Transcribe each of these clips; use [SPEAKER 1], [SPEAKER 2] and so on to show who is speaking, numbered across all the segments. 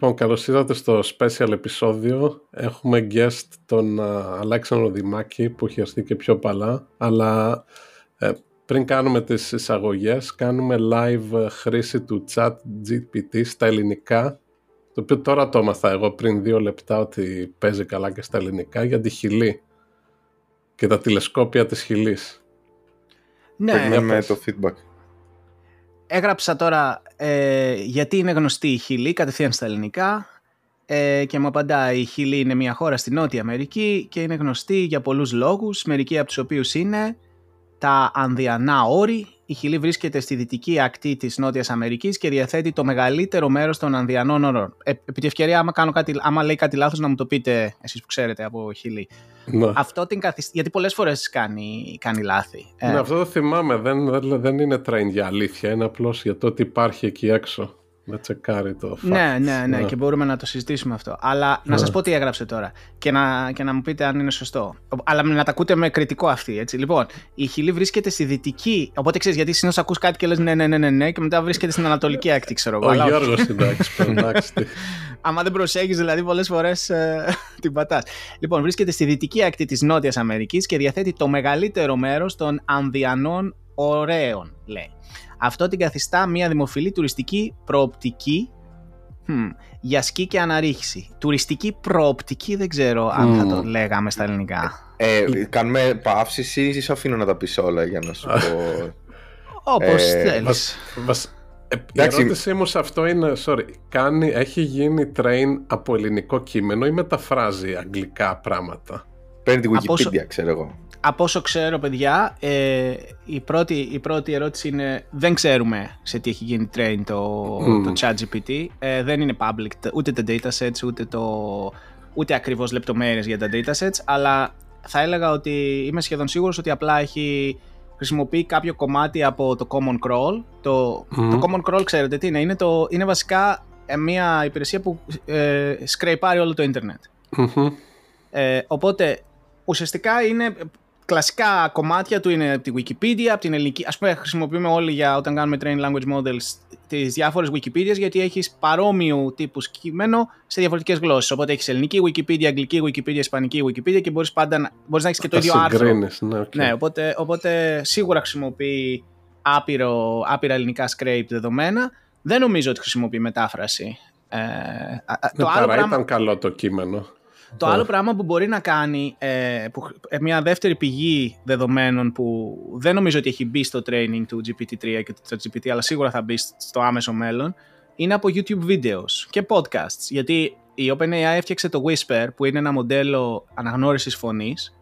[SPEAKER 1] Λοιπόν, καλώς ήρθατε στο special επεισόδιο. Έχουμε guest τον Αλέξανδρο Δημάκη που έχει έρθει και πιο παλά. Αλλά ε, πριν κάνουμε τις εισαγωγές, κάνουμε live χρήση του chat GPT στα ελληνικά. Το οποίο τώρα το έμαθα εγώ πριν δύο λεπτά ότι παίζει καλά και στα ελληνικά για τη χιλή και τα τηλεσκόπια της χιλής.
[SPEAKER 2] Ναι, με το feedback.
[SPEAKER 3] Έγραψα τώρα ε, γιατί είναι γνωστή η Χιλή κατευθείαν στα ελληνικά ε, και μου απαντάει η Χιλή είναι μια χώρα στη Νότια Αμερική και είναι γνωστή για πολλούς λόγους, μερικοί από τους οποίους είναι τα Ανδιανά όρη. Η Χιλή βρίσκεται στη δυτική ακτή της Νότιας Αμερικής και διαθέτει το μεγαλύτερο μέρος των Ανδιανών όρων. Ε, επί τη ευκαιρία, άμα, κάνω κάτι, άμα λέει κάτι λάθος, να μου το πείτε εσείς που ξέρετε από Χιλή. Ναι. Αυτό την καθισ... Γιατί πολλές φορές κάνει, κάνει λάθη.
[SPEAKER 1] Ε. Ναι, αυτό το θυμάμαι. Δεν, δεν, δεν είναι train για αλήθεια. Είναι απλώς για το ότι υπάρχει εκεί έξω να τσεκάρει το fact.
[SPEAKER 3] Ναι, ναι, ναι, και μπορούμε να το συζητήσουμε αυτό. Αλλά να ναι. σας πω τι έγραψε τώρα και να, και να μου πείτε αν είναι σωστό. Αλλά να τα ακούτε με κριτικό αυτή. Έτσι. Λοιπόν, η Χιλή βρίσκεται στη δυτική. Οπότε ξέρεις, γιατί συνήθως ακούς κάτι και λες ναι, ναι, ναι, ναι, ναι, και μετά βρίσκεται στην Ανατολική Άκτη, ξέρω
[SPEAKER 1] εγώ. Ο Γιώργος, εντάξει,
[SPEAKER 3] Άμα δεν προσέχεις, δηλαδή πολλές φορές ε, την πατάς. Λοιπόν, βρίσκεται στη δυτική ακτή της Νότιας Αμερικής και διαθέτει το μεγαλύτερο μέρος των Ανδιανών Ωραίων, λέει. Αυτό την καθιστά μια δημοφιλή τουριστική προοπτική hmm, για σκι και αναρρίχηση. Τουριστική προοπτική δεν ξέρω αν θα το λέγαμε στα ελληνικά.
[SPEAKER 2] Ε, κάνουμε παύση ή σε αφήνω να τα πεις όλα για να σου πω...
[SPEAKER 3] Όπως ε, θέλεις.
[SPEAKER 1] Ε, η ερώτησή μου σε αυτό είναι, sorry, κάνει, έχει γίνει train από ελληνικό κείμενο ή μεταφράζει αγγλικά πράγματα;
[SPEAKER 2] Παίρνει τη Wikipedia, ξέρω εγώ
[SPEAKER 3] από όσο ξέρω παιδιά, ε, η, πρώτη, η πρώτη ερώτηση είναι δεν ξέρουμε σε τι έχει γίνει train το, mm. το ChatGPT. Ε, δεν είναι public ούτε τα datasets ούτε, το, ούτε ακριβώς λεπτομέρειες για τα datasets, αλλά θα έλεγα ότι είμαι σχεδόν σίγουρος ότι απλά έχει χρησιμοποιεί κάποιο κομμάτι από το Common Crawl. Το, το Common Crawl ξέρετε τι είναι, είναι, το, είναι βασικά ε, μια υπηρεσία που ε, σκρέιπάρει όλο το ιντερνετ. Ε, οπότε ουσιαστικά είναι κλασικά κομμάτια του είναι από τη Wikipedia, από την ελληνική. Α πούμε, χρησιμοποιούμε όλοι για όταν κάνουμε train language models τις διάφορες Wikipedia γιατί έχεις παρόμοιου τύπους κείμενο σε διαφορετικές γλώσσες. Οπότε έχεις ελληνική Wikipedia, αγγλική Wikipedia, ισπανική Wikipedia και μπορείς πάντα να, μπορείς να έχεις και το ίδιο άρθρο.
[SPEAKER 1] Ναι, okay.
[SPEAKER 3] ναι οπότε, οπότε σίγουρα χρησιμοποιεί άπειρο, άπειρα ελληνικά scrape δεδομένα. Δεν νομίζω ότι χρησιμοποιεί μετάφραση. Ε,
[SPEAKER 1] το ναι, άλλο πράγμα... ήταν καλό το κείμενο.
[SPEAKER 3] Το άλλο πράγμα που μπορεί να κάνει, ε, που, ε, μια δεύτερη πηγή δεδομένων που δεν νομίζω ότι έχει μπει στο training του GPT-3 και του GPT, αλλά σίγουρα θα μπει στο άμεσο μέλλον, είναι από YouTube videos και podcasts. Γιατί η OpenAI έφτιαξε το Whisper, που είναι ένα μοντέλο αναγνώρισης φωνής,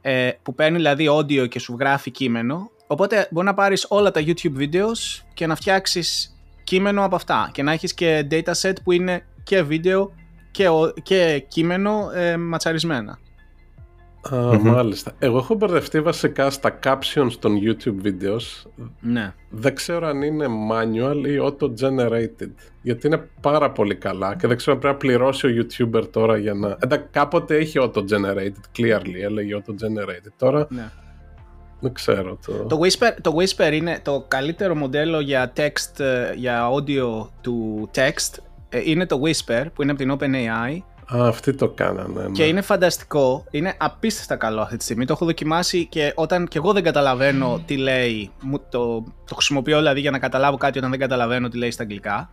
[SPEAKER 3] ε, που παίρνει δηλαδή audio και σου γράφει κείμενο. Οπότε μπορεί να πάρεις όλα τα YouTube videos και να φτιάξεις κείμενο από αυτά και να έχεις και dataset που είναι και βίντεο και, και κείμενο ε, ματσαρισμένα.
[SPEAKER 1] Α, Μάλιστα. Εγώ έχω μπερδευτεί βασικά στα captions των YouTube videos.
[SPEAKER 3] Ναι.
[SPEAKER 1] Δεν ξέρω αν είναι manual ή auto-generated. Γιατί είναι πάρα πολύ καλά και δεν ξέρω αν πρέπει να πληρώσει ο YouTuber τώρα για να... Εντάξει, κάποτε έχει auto-generated, clearly έλεγε auto-generated. Τώρα ναι. δεν ξέρω. Το...
[SPEAKER 3] Το, Whisper, το Whisper είναι το καλύτερο μοντέλο για text, ε, για audio του text ε, είναι το Whisper που είναι από την OpenAI.
[SPEAKER 1] Α, αυτοί το κάνανε. Ναι.
[SPEAKER 3] Και είναι φανταστικό. Είναι απίστευτα καλό αυτή τη στιγμή. Το έχω δοκιμάσει και όταν και εγώ δεν καταλαβαίνω τι λέει, το, το χρησιμοποιώ δηλαδή για να καταλάβω κάτι όταν δεν καταλαβαίνω τι λέει στα αγγλικά.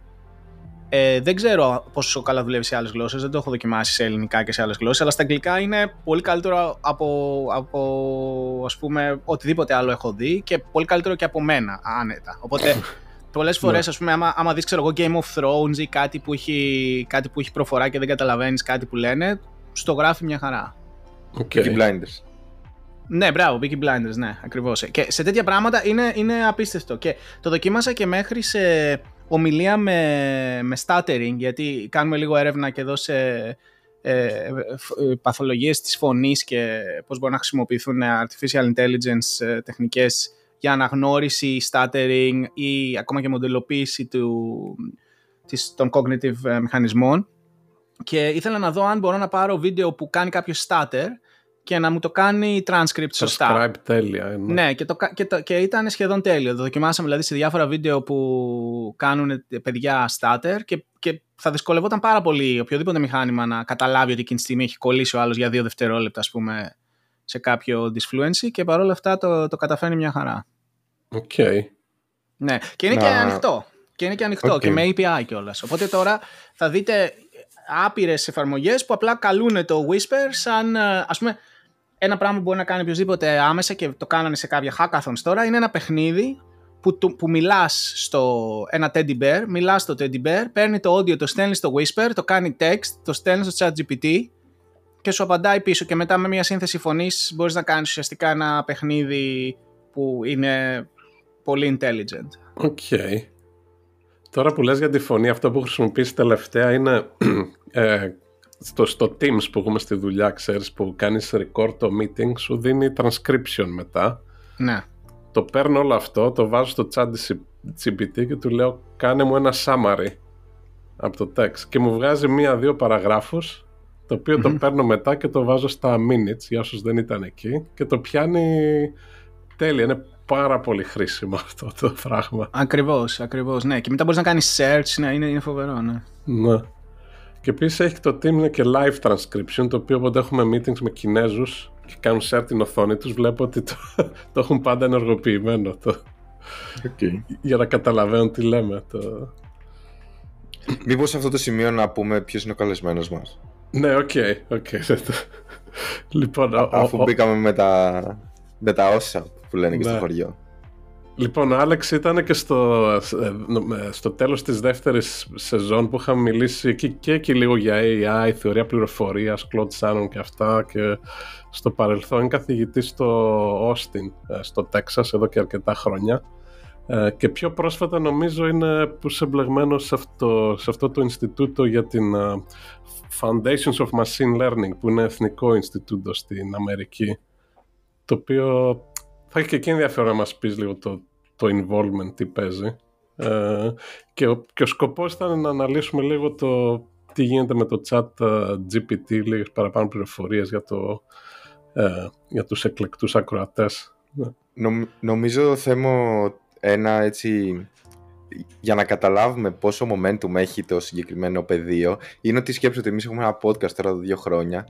[SPEAKER 3] Ε, δεν ξέρω πόσο καλά δουλεύει σε άλλες γλώσσες, δεν το έχω δοκιμάσει σε ελληνικά και σε άλλες γλώσσες, αλλά στα αγγλικά είναι πολύ καλύτερο από, από ας πούμε οτιδήποτε άλλο έχω δει και πολύ καλύτερο και από μένα, άνετα. Οπότε Πολλές φορές, ναι. ας πούμε, άμα, άμα δεις, ξέρω εγώ, Game of Thrones ή κάτι που, έχει, κάτι που έχει προφορά και δεν καταλαβαίνεις κάτι που λένε, στο γράφει μια χαρά.
[SPEAKER 2] Okay. Peaky Blinders.
[SPEAKER 3] Ναι, μπράβο, Peaky Blinders, ναι, ακριβώς. Και σε τέτοια πράγματα είναι, είναι απίστευτο. Και το δοκίμασα και μέχρι σε ομιλία με, με stuttering, γιατί κάνουμε λίγο έρευνα και εδώ σε ε, παθολογίες της φωνής και πώς μπορούν να χρησιμοποιηθούν artificial intelligence ε, τεχνικές για αναγνώριση, stuttering ή ακόμα και μοντελοποίηση του, της, των cognitive ε, μηχανισμών και ήθελα να δω αν μπορώ να πάρω βίντεο που κάνει κάποιος stutter και να μου το κάνει transcript σωστά.
[SPEAKER 1] Subscribe τέλεια. Είναι.
[SPEAKER 3] Ναι, και, το, και, το, και ήταν σχεδόν τέλειο. Το δοκιμάσαμε δηλαδή σε διάφορα βίντεο που κάνουν παιδιά starter και, και θα δυσκολευόταν πάρα πολύ οποιοδήποτε μηχάνημα να καταλάβει ότι εκείνη τη στιγμή έχει κολλήσει ο άλλος για δύο δευτερόλεπτα, ας πούμε, σε κάποιο disfluency και παρόλα αυτά το, το καταφέρνει μια χαρά.
[SPEAKER 1] OK. Okay.
[SPEAKER 3] Ναι, και είναι
[SPEAKER 2] Να-
[SPEAKER 3] και ανοιχτό. Και είναι και ανοιχτό
[SPEAKER 2] Οκ.
[SPEAKER 3] και με API κιόλας. Οπότε τώρα θα δείτε άπειρες εφαρμογές που απλά καλούν το Whisper σαν ε, ας πούμε ένα πράγμα που μπορεί να κάνει οποιοδήποτε άμεσα και το κάνανε σε κάποια hackathons τώρα είναι ένα παιχνίδι που, του- που μιλάς στο ένα teddy bear, μιλάς στο teddy bear, παίρνει το audio, το στέλνεις στο Whisper, το κάνει text, το στέλνεις στο ChatGPT και σου απαντάει πίσω και μετά με μια σύνθεση φωνής μπορείς να κάνεις ουσιαστικά ένα παιχνίδι που είναι πολύ intelligent.
[SPEAKER 1] OK. Τώρα που λες για τη φωνή, αυτό που χρησιμοποιείς τελευταία είναι ε, στο, στο Teams που έχουμε στη δουλειά, ξέρεις, που κάνεις record το meeting, σου δίνει transcription μετά.
[SPEAKER 3] Ναι.
[SPEAKER 1] Το παίρνω όλο αυτό, το βάζω στο chat GPT και του λέω κάνε μου ένα summary από το text και μου βγάζει μία-δύο παραγράφους το οποίο το παίρνω μετά και το βάζω στα minutes για όσους δεν ήταν εκεί και το πιάνει τέλεια, είναι πάρα πολύ χρήσιμο αυτό το πράγμα.
[SPEAKER 3] Ακριβώς, ακριβώς, ναι. Και μετά μπορείς να κάνεις search, ναι, είναι, είναι φοβερό, ναι.
[SPEAKER 1] Ναι. Και επίσης έχει το team είναι και live transcription, το οποίο όποτε έχουμε meetings με Κινέζους και κάνουν share την οθόνη τους, βλέπω ότι το, το έχουν πάντα ενεργοποιημένο το, για να καταλαβαίνουν τι λέμε. Το...
[SPEAKER 2] Μήπως σε αυτό το σημείο να πούμε ποιος είναι ο καλεσμένος μας.
[SPEAKER 1] Ναι, OK, OK. λοιπόν, ο-
[SPEAKER 2] Αφού
[SPEAKER 1] ο-
[SPEAKER 2] μπήκαμε με τα, με τα όσα που λένε και
[SPEAKER 1] Ναι.
[SPEAKER 2] στο χωριό.
[SPEAKER 1] Λοιπόν, ο Άλεξ ήταν και στο, ε, στο τέλος της δεύτερης σεζόν που είχαμε μιλήσει εκεί και εκεί λίγο για AI, θεωρία πληροφορίας, Claude Shannon και αυτά και στο παρελθόν είναι καθηγητής στο Austin, ε, στο Τέξας, εδώ και αρκετά χρόνια. Ε, Και πιο πρόσφατα νομίζω είναι που είσαι εμπλεγμένος σε αυτό, σε αυτό το Ινστιτούτο για την ε, Foundations of Machine Learning που είναι εθνικό Ινστιτούτο στην Αμερική το οποίο θα έχει και εκεί ενδιαφέρον να μας πεις λίγο το, το involvement τι παίζει. Ε, και, ο, και ο σκοπός ήταν να αναλύσουμε λίγο το τι γίνεται με το chat ε, GPT λίγες παραπάνω πληροφορίες για, το, ε, για τους εκλεκτούς ακροατές.
[SPEAKER 2] Νομ- νομίζω θέμα ένα έτσι για να καταλάβουμε πόσο momentum έχει το συγκεκριμένο πεδίο είναι ότι σκέψτε ότι εμείς έχουμε ένα podcast τώρα εδώ δύο χρόνια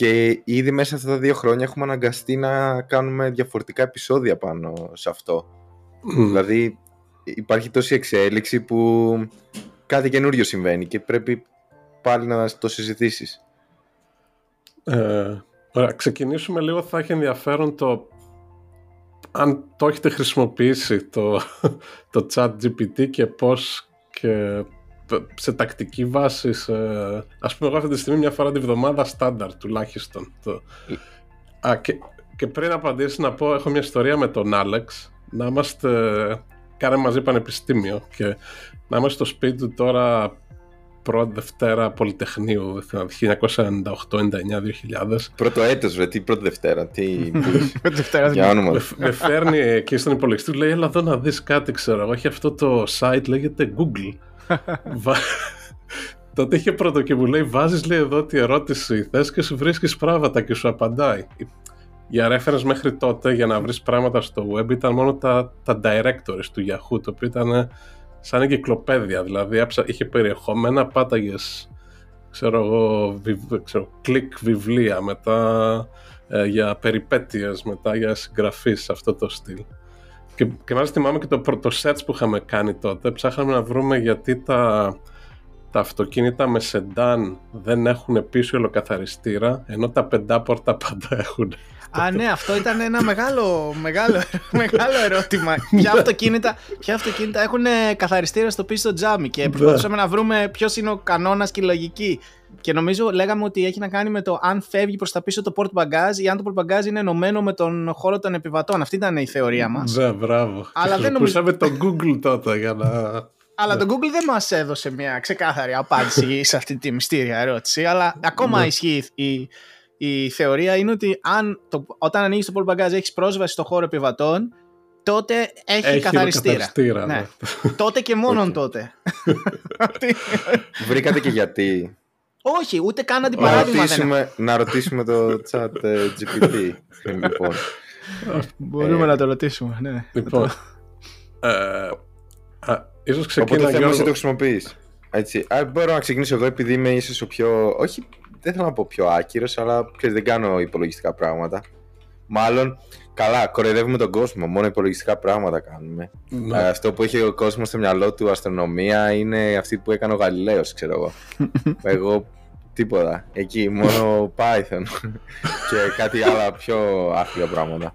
[SPEAKER 2] και ήδη μέσα αυτά τα δύο χρόνια έχουμε αναγκαστεί να κάνουμε διαφορετικά επεισόδια πάνω σε αυτό.
[SPEAKER 1] Μμ.
[SPEAKER 2] Δηλαδή υπάρχει τόση εξέλιξη που κάτι καινούριο συμβαίνει και πρέπει πάλι να το συζητήσεις.
[SPEAKER 1] Ε, ωραία, ξεκινήσουμε λίγο, θα έχει ενδιαφέρον το αν το έχετε χρησιμοποιήσει το, το chat GPT και πώς και σε τακτική βάση σε, ας πούμε εγώ αυτή τη στιγμή μια φορά τη βδομάδα στάνταρ τουλάχιστον το, Α, και, και πριν απαντήσεις να πω έχω μια ιστορία με τον Άλεξ να είμαστε κάναμε μαζί πανεπιστήμιο και να είμαστε στο σπίτι του τώρα πρώτη Δευτέρα Πολυτεχνείου, δεν θυμάμαι, 1998-99-2000.
[SPEAKER 2] Πρώτο έτος, ρε, τι πρώτη Δευτέρα, τι...
[SPEAKER 3] Δευτέρα
[SPEAKER 2] για όνομα.
[SPEAKER 1] με, με φέρνει εκεί στον υπολογιστή, του λέει, έλα εδώ να δεις κάτι, ξέρω εγώ. Έχει αυτό το site, λέγεται Google. Βα- Τότε είχε πρώτο και μου λέει, βάζεις λέει εδώ τι ερώτηση θες και σου βρίσκεις πράγματα και σου απαντάει. Για reference μέχρι τότε, για να βρεις πράγματα στο web, ήταν μόνο τα, τα directories του Yahoo, το οποίο ήταν σαν εγκυκλοπαίδεια. Δηλαδή, έψα- είχε περιεχόμενα, πάταγες, ξέρω εγώ, βιβ- ξέρω, κλικ βιβλία, μετά ε, για περιπέτειες, μετά για συγγραφείς, σε αυτό το στυλ. Και, και μάλιστα θυμάμαι και το πρώτο search που είχαμε κάνει τότε, ψάχναμε να βρούμε γιατί τα, τα αυτοκίνητα με σεντάν δεν έχουν πίσω ολοκαθαριστήρα, ενώ τα πεντάπορτα πάντα έχουν.
[SPEAKER 3] Α, ναι, αυτό ήταν ένα μεγάλο, μεγάλο, μεγάλο ερώτημα. ποια, αυτοκίνητα, ποια αυτοκίνητα έχουν ε, καθαριστήρα στο πίσω τζάμι και προσπαθούσαμε να βρούμε ποιος είναι ο κανόνας και η λογική. Και νομίζω λέγαμε ότι έχει να κάνει με το αν φεύγει προς τα πίσω το port bagage ή αν το port bagage είναι ενωμένο με τον χώρο των επιβατών. Αυτή ήταν η θεωρία μας.
[SPEAKER 1] Ναι, μπράβο.
[SPEAKER 3] Αλλά
[SPEAKER 1] Και
[SPEAKER 3] δεν νομίζω-
[SPEAKER 1] χρησιμοποιούσαμε το Google τότε για να...
[SPEAKER 3] Αλλά το Google δεν μας έδωσε μια ξεκάθαρη απάντηση σε αυτή τη μυστήρια ερώτηση. Αλλά ακόμα
[SPEAKER 1] Ναι.
[SPEAKER 3] ισχύει η, η θεωρία είναι ότι αν το, όταν ανοίγεις το port bagage έχεις πρόσβαση στο χώρο επιβατών, τότε έχει,
[SPEAKER 1] Έχει
[SPEAKER 3] καθαριστήρα.
[SPEAKER 1] καθαριστήρα,
[SPEAKER 3] ναι.
[SPEAKER 1] ναι.
[SPEAKER 3] τότε και μόνον
[SPEAKER 2] Οκ.
[SPEAKER 3] τότε.
[SPEAKER 2] Βρήκατε και γιατί.
[SPEAKER 3] Όχι, ούτε καν
[SPEAKER 2] να,
[SPEAKER 3] αντιπαράδειγμα δεν
[SPEAKER 2] ρωτήσουμε, να ρωτήσουμε το chat ε, GPT. λοιπόν.
[SPEAKER 3] Μπορούμε
[SPEAKER 2] Ε,
[SPEAKER 3] να το ρωτήσουμε. Ναι.
[SPEAKER 1] Λοιπόν, ε, α, ίσως ξεκίνα
[SPEAKER 2] Οπότε θέμα εσύ το
[SPEAKER 1] Γιώργο.
[SPEAKER 2] χρησιμοποιείς. Έτσι. Α, μπορώ να ξεκινήσω εγώ επειδή είμαι ίσως ο πιο. Όχι, δεν θέλω να πω πιο άκυρος, αλλά ξέρεις, δεν κάνω υπολογιστικά πράγματα. Μάλλον, καλά, κοροϊδεύουμε τον κόσμο. Μόνο υπολογιστικά πράγματα κάνουμε.
[SPEAKER 1] Ναι.
[SPEAKER 2] Ε, Αυτό που έχει ο κόσμος στο μυαλό του αστρονομία είναι αυτή που έκανε ο Γαλιλαίος, ξέρω εγώ. εγώ τίποτα. Εκεί μόνο Python και κάτι άλλα πιο άθλια πράγματα.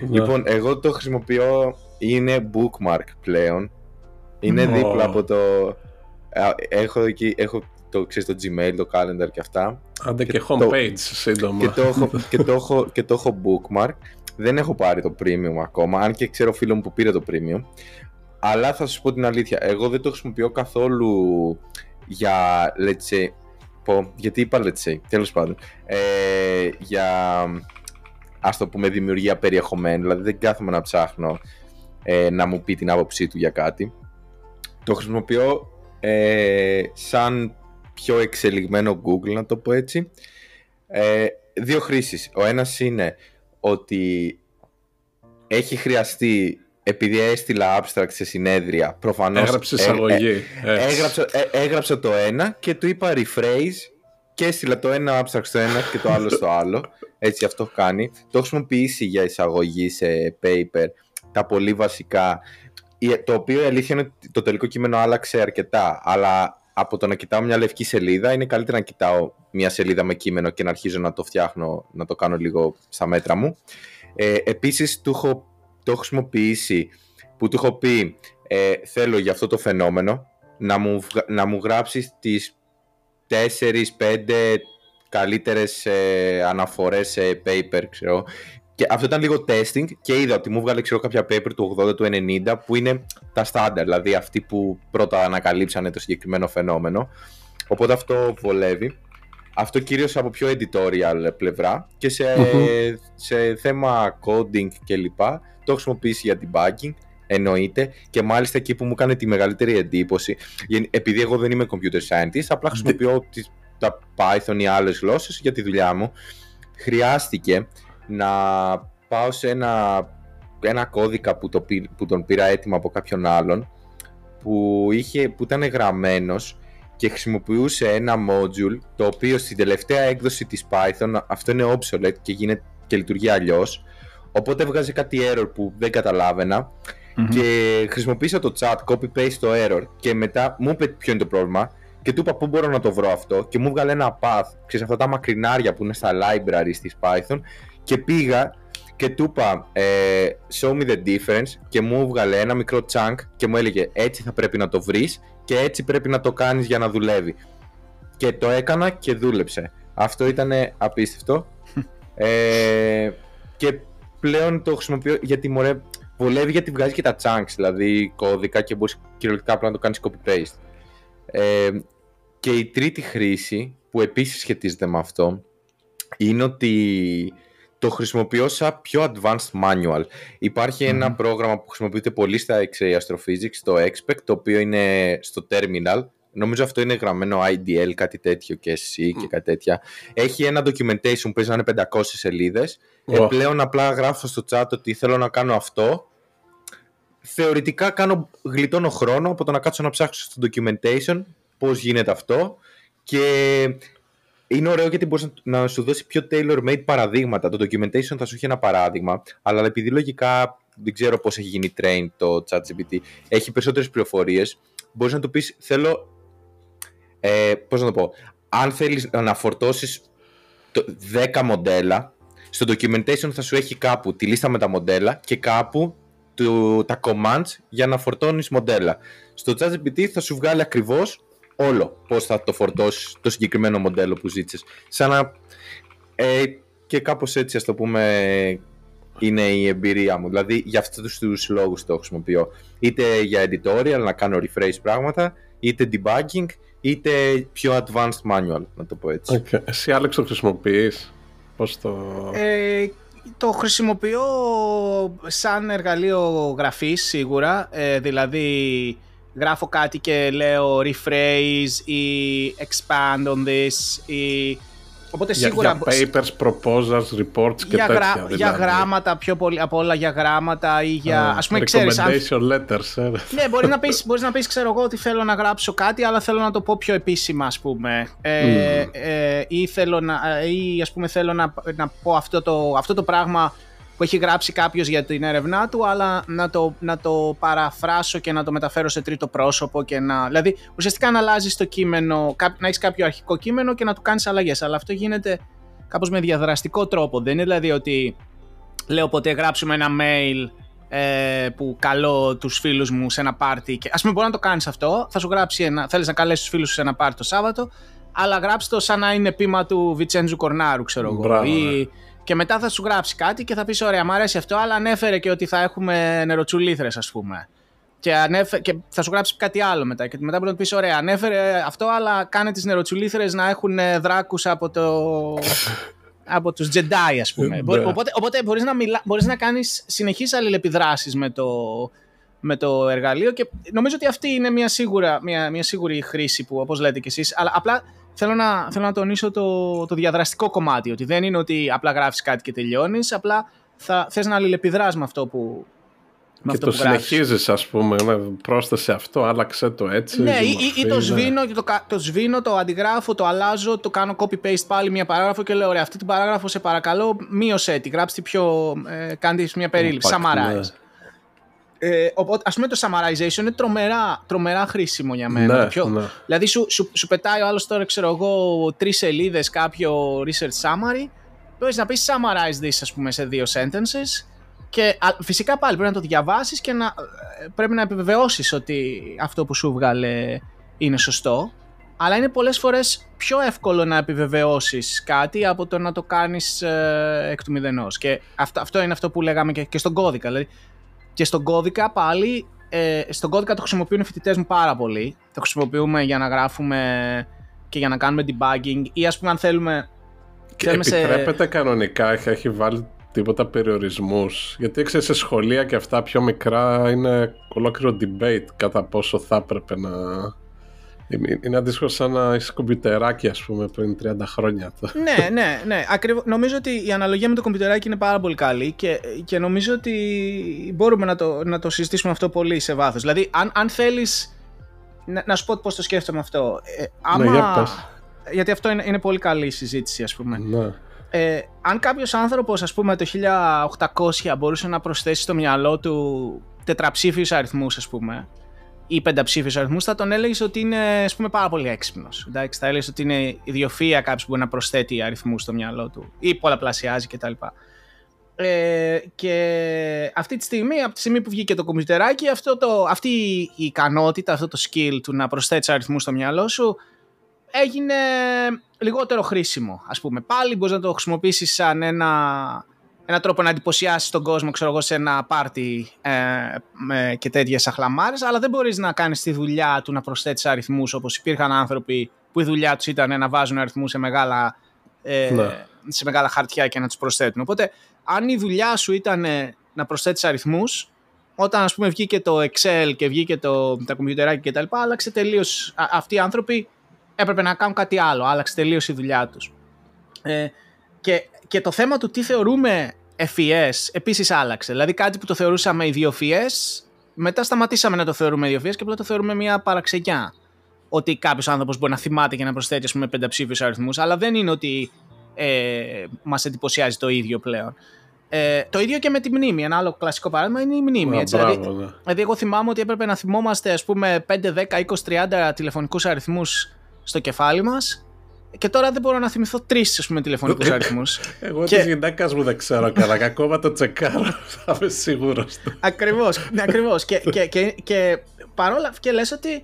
[SPEAKER 1] Ναι.
[SPEAKER 2] Λοιπόν, εγώ το χρησιμοποιώ, είναι bookmark πλέον. Είναι
[SPEAKER 1] Ω.
[SPEAKER 2] δίπλα από το... α, Έχω εκεί, έχω το, ξέρεις, το Gmail, το calendar και αυτά.
[SPEAKER 1] Άντε και
[SPEAKER 2] και
[SPEAKER 1] homepage σύντομα.
[SPEAKER 2] Και το, έχω, και, το έχω, και το έχω bookmark. Δεν έχω πάρει το premium ακόμα, αν και ξέρω φίλο μου που πήρε το premium. Αλλά θα σας πω την αλήθεια, εγώ δεν το χρησιμοποιώ καθόλου για, let's say, πω, γιατί είπα let's say, τέλος πάντων, ε, για, ας το πούμε, δημιουργία περιεχομένου, δηλαδή δεν κάθομαι να ψάχνω ε, να μου πει την άποψή του για κάτι. Το χρησιμοποιώ ε, σαν πιο εξελιγμένο Google, να το πω έτσι. Ε, δύο χρήσεις. Ο ένας είναι ότι έχει χρειαστεί επειδή έστειλα abstract σε συνέδρια, προφανώς
[SPEAKER 1] Έγραψες
[SPEAKER 2] ε,
[SPEAKER 1] εισαγωγή.
[SPEAKER 2] ε,
[SPEAKER 1] έτσι.
[SPEAKER 2] έγραψα, ε, έγραψα το ένα και του είπα rephrase και έστειλα το ένα abstract στο ένα και το άλλο στο άλλο. Έτσι αυτό έχω κάνει. Το έχω χρησιμοποιήσει για εισαγωγή σε paper, τα πολύ βασικά. Η- Το οποίο η αλήθεια είναι ότι το τελικό κείμενο άλλαξε αρκετά, αλλά από το να κοιτάω μια λευκή σελίδα είναι καλύτερα να κοιτάω μια σελίδα με κείμενο και να αρχίζω να το φτιάχνω, να το κάνω λίγο στα μέτρα μου. Ε, επίσης του έχω, το έχω χρησιμοποιήσει που του έχω πει ε, θέλω για αυτό το φαινόμενο να μου, βγα- να μου γράψεις τις 4-5 καλύτερες ε, αναφορές σε paper, ξέρω. Και αυτό ήταν λίγο testing και είδα ότι μου βγάλε ξέρω, κάποια paper του 80, του 90 που είναι τα standard, δηλαδή αυτοί που πρώτα ανακαλύψανε το συγκεκριμένο φαινόμενο. Οπότε αυτό βολεύει. Αυτό κυρίως από πιο editorial πλευρά και σε,
[SPEAKER 1] Μμμ.
[SPEAKER 2] σε θέμα coding κλπ. Το έχω χρησιμοποιήσει για debugging, εννοείται. Και μάλιστα εκεί που μου έκανε τη μεγαλύτερη εντύπωση, γεν- επειδή εγώ δεν είμαι computer scientist, απλά χρησιμοποιώ τις, τα Python ή άλλες γλώσσες για τη δουλειά μου. Χρειάστηκε να πάω σε ένα, ένα κώδικα που, το, πή- που τον πήρα έτοιμο από κάποιον άλλον που, είχε, που ήταν γραμμένος και χρησιμοποιούσε ένα module το οποίο στην τελευταία έκδοση της Python αυτό είναι obsolete και, γίνεται, και λειτουργεί αλλιώς. Οπότε έβγαζε κάτι error που δεν καταλάβαινα
[SPEAKER 3] Μμμ.
[SPEAKER 2] και χρησιμοποίησα το chat, copy-paste το error και μετά μου είπε ποιο είναι το πρόβλημα και του είπα πού μπορώ να το βρω αυτό και μου έβγαλε ένα path, ξέρεις αυτά τα μακρινάρια που είναι στα libraries της Python και πήγα και του είπα ε, show me the difference και μου έβγαλε ένα μικρό chunk και μου έλεγε έτσι θα πρέπει να το βρεις και έτσι πρέπει να το κάνεις για να δουλεύει. Και το έκανα και δούλεψε. Αυτό ήταν απίστευτο. ε, και πλέον το χρησιμοποιώ γιατί μωρέ, βολεύει γιατί βγάζει και τα chunks, δηλαδή κώδικα και μπορείς κυριολεκτικά απλά να το κάνεις copy-paste. Ε, και η τρίτη χρήση που επίσης σχετίζεται με αυτό είναι ότι το χρησιμοποιώ σαν πιο advanced manual. Υπάρχει ένα
[SPEAKER 3] Μμμ.
[SPEAKER 2] πρόγραμμα που χρησιμοποιείται πολύ στα X-ray astrophysics, το expect, το οποίο είναι στο terminal. Νομίζω αυτό είναι γραμμένο IDL, κάτι τέτοιο και C και κάτι τέτοια. Έχει ένα documentation που παίζει να είναι 500 σελίδες.
[SPEAKER 1] Ω.
[SPEAKER 2] Ε, πλέον απλά γράφω στο chat ότι θέλω να κάνω αυτό. Θεωρητικά κάνω, γλιτώνω χρόνο από το να κάτσω να ψάξω στο documentation πώς γίνεται αυτό και είναι ωραίο γιατί μπορείς να σου δώσει πιο tailor-made παραδείγματα. Το documentation θα σου έχει ένα παράδειγμα, αλλά επειδή λογικά δεν ξέρω πώς έχει γίνει train το ChatGPT, έχει περισσότερες πληροφορίες, μπορείς να του πεις θέλω, ε, πώς να το πω, αν θέλεις να φορτώσεις το 10 μοντέλα, στο documentation θα σου έχει κάπου τη λίστα με τα μοντέλα και κάπου του, τα commands για να φορτώνεις μοντέλα. Στο ChatGPT θα σου βγάλει ακριβώς όλο πώς θα το φορτώσεις το συγκεκριμένο μοντέλο που ζήτησες. Σαν να... Ε, και κάπως έτσι ας το πούμε είναι η εμπειρία μου. Δηλαδή για αυτούς τους λόγους το χρησιμοποιώ. Είτε για editorial να κάνω rephrase πράγματα, είτε debugging, είτε πιο advanced manual να το πω έτσι.
[SPEAKER 1] Οκ. Εσύ Άλεξ το χρησιμοποιείς; Πώς το...
[SPEAKER 3] Ε, το χρησιμοποιώ σαν εργαλείο γραφής σίγουρα, ε, δηλαδή γράφω κάτι και λέω rephrase ή expand on this ή Οπότε
[SPEAKER 1] για,
[SPEAKER 3] σίγουρα...
[SPEAKER 1] Για papers, proposals, reports και
[SPEAKER 3] για,
[SPEAKER 1] τέτοια.
[SPEAKER 3] γρα...
[SPEAKER 1] δηλαδή.
[SPEAKER 3] για γράμματα πιο πολύ από όλα για γράμματα ή για...
[SPEAKER 1] Uh,
[SPEAKER 3] ας πούμε ξέρεις... Αν...
[SPEAKER 1] Recommendation letters. Ε.
[SPEAKER 3] ναι, μπορεί να, πεις, μπορείς να πεις ξέρω εγώ ότι θέλω να γράψω κάτι αλλά θέλω να το πω πιο επίσημα ας πούμε. Ε,
[SPEAKER 1] Mm.
[SPEAKER 3] ε, ή θέλω να, ή, ας πούμε θέλω να, να πω αυτό το, αυτό το πράγμα που έχει γράψει κάποιος για την έρευνά του, αλλά να το, να το παραφράσω και να το μεταφέρω σε τρίτο πρόσωπο. Και να, δηλαδή, ουσιαστικά να αλλάζεις το κείμενο, κά- να έχεις κάποιο αρχικό κείμενο και να του κάνεις αλλαγές. Αλλά αυτό γίνεται κάπως με διαδραστικό τρόπο. Δεν είναι δηλαδή ότι λέω ποτέ γράψουμε ένα mail ε, που καλώ τους φίλους μου σε ένα πάρτι και ας πούμε μπορεί να το κάνεις αυτό, θα σου γράψει ένα, θέλεις να καλέσεις τους φίλους σου σε ένα πάρτι το Σάββατο αλλά γράψει το σαν να είναι πείμα του Βιτσέντζου Κορνάρου ξέρω εγώ
[SPEAKER 1] Μπράβο,
[SPEAKER 3] ή,
[SPEAKER 1] ναι.
[SPEAKER 3] και μετά θα σου γράψει κάτι και θα πεις ωραία μου αρέσει αυτό αλλά ανέφερε και ότι θα έχουμε νεροτσουλήθρες ας πούμε και, ανέφε, και θα σου γράψει κάτι άλλο μετά και μετά μπορεί να του πεις ωραία ανέφερε αυτό αλλά κάνε τις νεροτσουλήθρες να έχουν ε, δράκους από το από τους Jedi ας πούμε.
[SPEAKER 1] Ναι.
[SPEAKER 3] Μπορεί- οπότε, οπότε μπορείς, να μιλά, μπορείς να κάνεις συνεχείς αλληλεπιδράσεις με το, με το εργαλείο και νομίζω ότι αυτή είναι μια, σίγουρα, μια, μια σίγουρη χρήση που όπως λέτε κι εσείς αλλά απλά θέλω να, θέλω να τονίσω το, το διαδραστικό κομμάτι ότι δεν είναι ότι απλά γράφεις κάτι και τελειώνεις απλά θα, θες να αλληλεπιδράς με αυτό που, με
[SPEAKER 1] Και
[SPEAKER 3] αυτό
[SPEAKER 1] το
[SPEAKER 3] που γράφεις.
[SPEAKER 1] συνεχίζεις ας πούμε, να πρόσθεσε αυτό, άλλαξε το έτσι.
[SPEAKER 3] Ναι,
[SPEAKER 1] η
[SPEAKER 3] ή, ή- ή το
[SPEAKER 1] μορφή, ναι.
[SPEAKER 3] σβήνω, και το, κα- το σβήνω, το αντιγράφω, το αλλάζω, το κάνω copy-paste πάλι μια παράγραφο και λέω: Ωραία, αυτή την παράγραφο σε παρακαλώ, μείωσέ τη, γράψτε πιο. Ε, κάντε της μια περίληψη.
[SPEAKER 1] Compact,
[SPEAKER 3] Summarize.
[SPEAKER 1] ναι.
[SPEAKER 3] Ε, οπότε, ας πούμε, το summarization είναι τρομερά, τρομερά χρήσιμο για μένα.
[SPEAKER 1] Ναι,
[SPEAKER 3] Το πιο-
[SPEAKER 1] ναι.
[SPEAKER 3] Δηλαδή, σου, σου, σου πετάει ο άλλος τώρα, ξέρω εγώ, τρεις σελίδες κάποιο research summary. Μπορείς να πεις summarize this, ας πούμε, σε δύο sentences. Και α, φυσικά πάλι πρέπει να το διαβάσεις και να, ε, πρέπει να επιβεβαιώσεις ότι αυτό που σου βγάλε είναι σωστό. Αλλά είναι πολλές φορές πιο εύκολο να επιβεβαιώσεις κάτι από το να το κάνεις ε, εκ του μηδενός. Και αυτό, αυτό είναι αυτό που λέγαμε και, και στον κώδικα. Δηλαδή, και στον κώδικα πάλι, ε, στον κώδικα το χρησιμοποιούν οι φοιτητές μου πάρα πολύ. Το χρησιμοποιούμε για να γράφουμε και για να κάνουμε debugging ή ας πούμε αν θέλουμε...
[SPEAKER 1] Και
[SPEAKER 3] θέλουμε σε-
[SPEAKER 1] επιτρέπεται κανονικά, έχει, έχει βάλει τίποτα περιορισμούς; Γιατί ξέρεις, σε σχολεία και αυτά πιο μικρά είναι ολόκληρο debate κατά πόσο θα έπρεπε να... Είναι είναι αντίστοιχο σαν να είσαι κομπιουτεράκι, ας πούμε, πριν 30 χρόνια.
[SPEAKER 3] ναι, ναι, ναι. Ακριβώς. Νομίζω ότι η αναλογία με το κομπιουτεράκι είναι πάρα πολύ καλή και, και νομίζω ότι μπορούμε να το, να το συζητήσουμε αυτό πολύ σε βάθος. Δηλαδή, αν, αν θέλεις... Να, να σου πω πώς το σκέφτομαι αυτό. Ε, άμα,
[SPEAKER 1] Ναι, για πες.
[SPEAKER 3] γιατί αυτό είναι, είναι πολύ καλή συζήτηση, ας πούμε.
[SPEAKER 1] ναι.
[SPEAKER 3] Ε, αν κάποιος άνθρωπος, ας πούμε, το 1800 μπορούσε να προσθέσει στο μυαλό του τετραψήφιους αριθμούς, ας πούμε, ή πενταψήφιους αριθμούς, θα τον έλεγες ότι είναι, ας πούμε, πάρα πολύ έξυπνος. Εντάξει, θα έλεγες ότι είναι ιδιοφία κάποιος που μπορεί να προσθέτει αριθμούς στο μυαλό του ή πολλαπλασιάζει κτλ. Ε, και αυτή τη στιγμή, από τη στιγμή που βγήκε το κομπιουτεράκι, αυτό το, αυτή η ικανότητα, αυτό το skill του να προσθέτεις αριθμούς στο μυαλό σου, έγινε λιγότερο χρήσιμο, ας πούμε. Πάλι μπορείς να το χρησιμοποιήσεις σαν ένα, ένα τρόπο να εντυπωσιάσεις τον κόσμο, ξέρω εγώ, σε ένα πάρτι ε, με, και τέτοιες αχλαμάρες, αλλά δεν μπορείς να κάνεις τη δουλειά του να προσθέτεις αριθμούς, όπως υπήρχαν άνθρωποι που η δουλειά τους ήταν να βάζουν αριθμούς σε μεγάλα, ε,
[SPEAKER 1] Ναι.
[SPEAKER 3] σε μεγάλα χαρτιά και να τους προσθέτουν. Οπότε, αν η δουλειά σου ήταν ε, να προσθέτεις αριθμούς, όταν ας πούμε βγήκε το Excel και βγήκε το, τα κομπιουτεράκια και τα λοιπά, άλλαξε τελείως. Α- αυτοί οι άνθρωποι έπρεπε να κάνουν κάτι άλλο, άλλαξε τελείως η δουλειά τους. Ε, και, και το θέμα του τι θεωρούμε FES επίσης άλλαξε. Δηλαδή κάτι που το θεωρούσαμε ιδιοφιές, μετά σταματήσαμε να το θεωρούμε ιδιοφιές και απλά το θεωρούμε μια παραξενιά. Ότι κάποιος άνθρωπος μπορεί να θυμάται και να προσθέτει ας πούμε, πενταψήφιους αριθμούς, αλλά δεν είναι ότι ε, μας εντυπωσιάζει το ίδιο πλέον. Ε, το ίδιο και με τη μνήμη. Ένα άλλο κλασικό παράδειγμα είναι η μνήμη.
[SPEAKER 1] Α,
[SPEAKER 3] έτσι,
[SPEAKER 1] μπράβο,
[SPEAKER 3] δηλαδή,
[SPEAKER 1] ναι.
[SPEAKER 3] Δηλαδή, εγώ θυμάμαι ότι έπρεπε να θυμόμαστε ας πούμε 5, 10, 20, 30 τηλεφωνικούς αριθμούς στο κεφάλι μας και τώρα δεν μπορώ να θυμηθώ τρεις ας πούμε τηλεφωνικούς αριθμούς.
[SPEAKER 1] Εγώ
[SPEAKER 3] Και-
[SPEAKER 1] της γυναίκας μου δεν ξέρω καλά, και ακόμα το τσεκάρω, θα είμαι σίγουρος.
[SPEAKER 3] ακριβώς, ναι, ακριβώς. Και, και, και, και παρόλα και λες ότι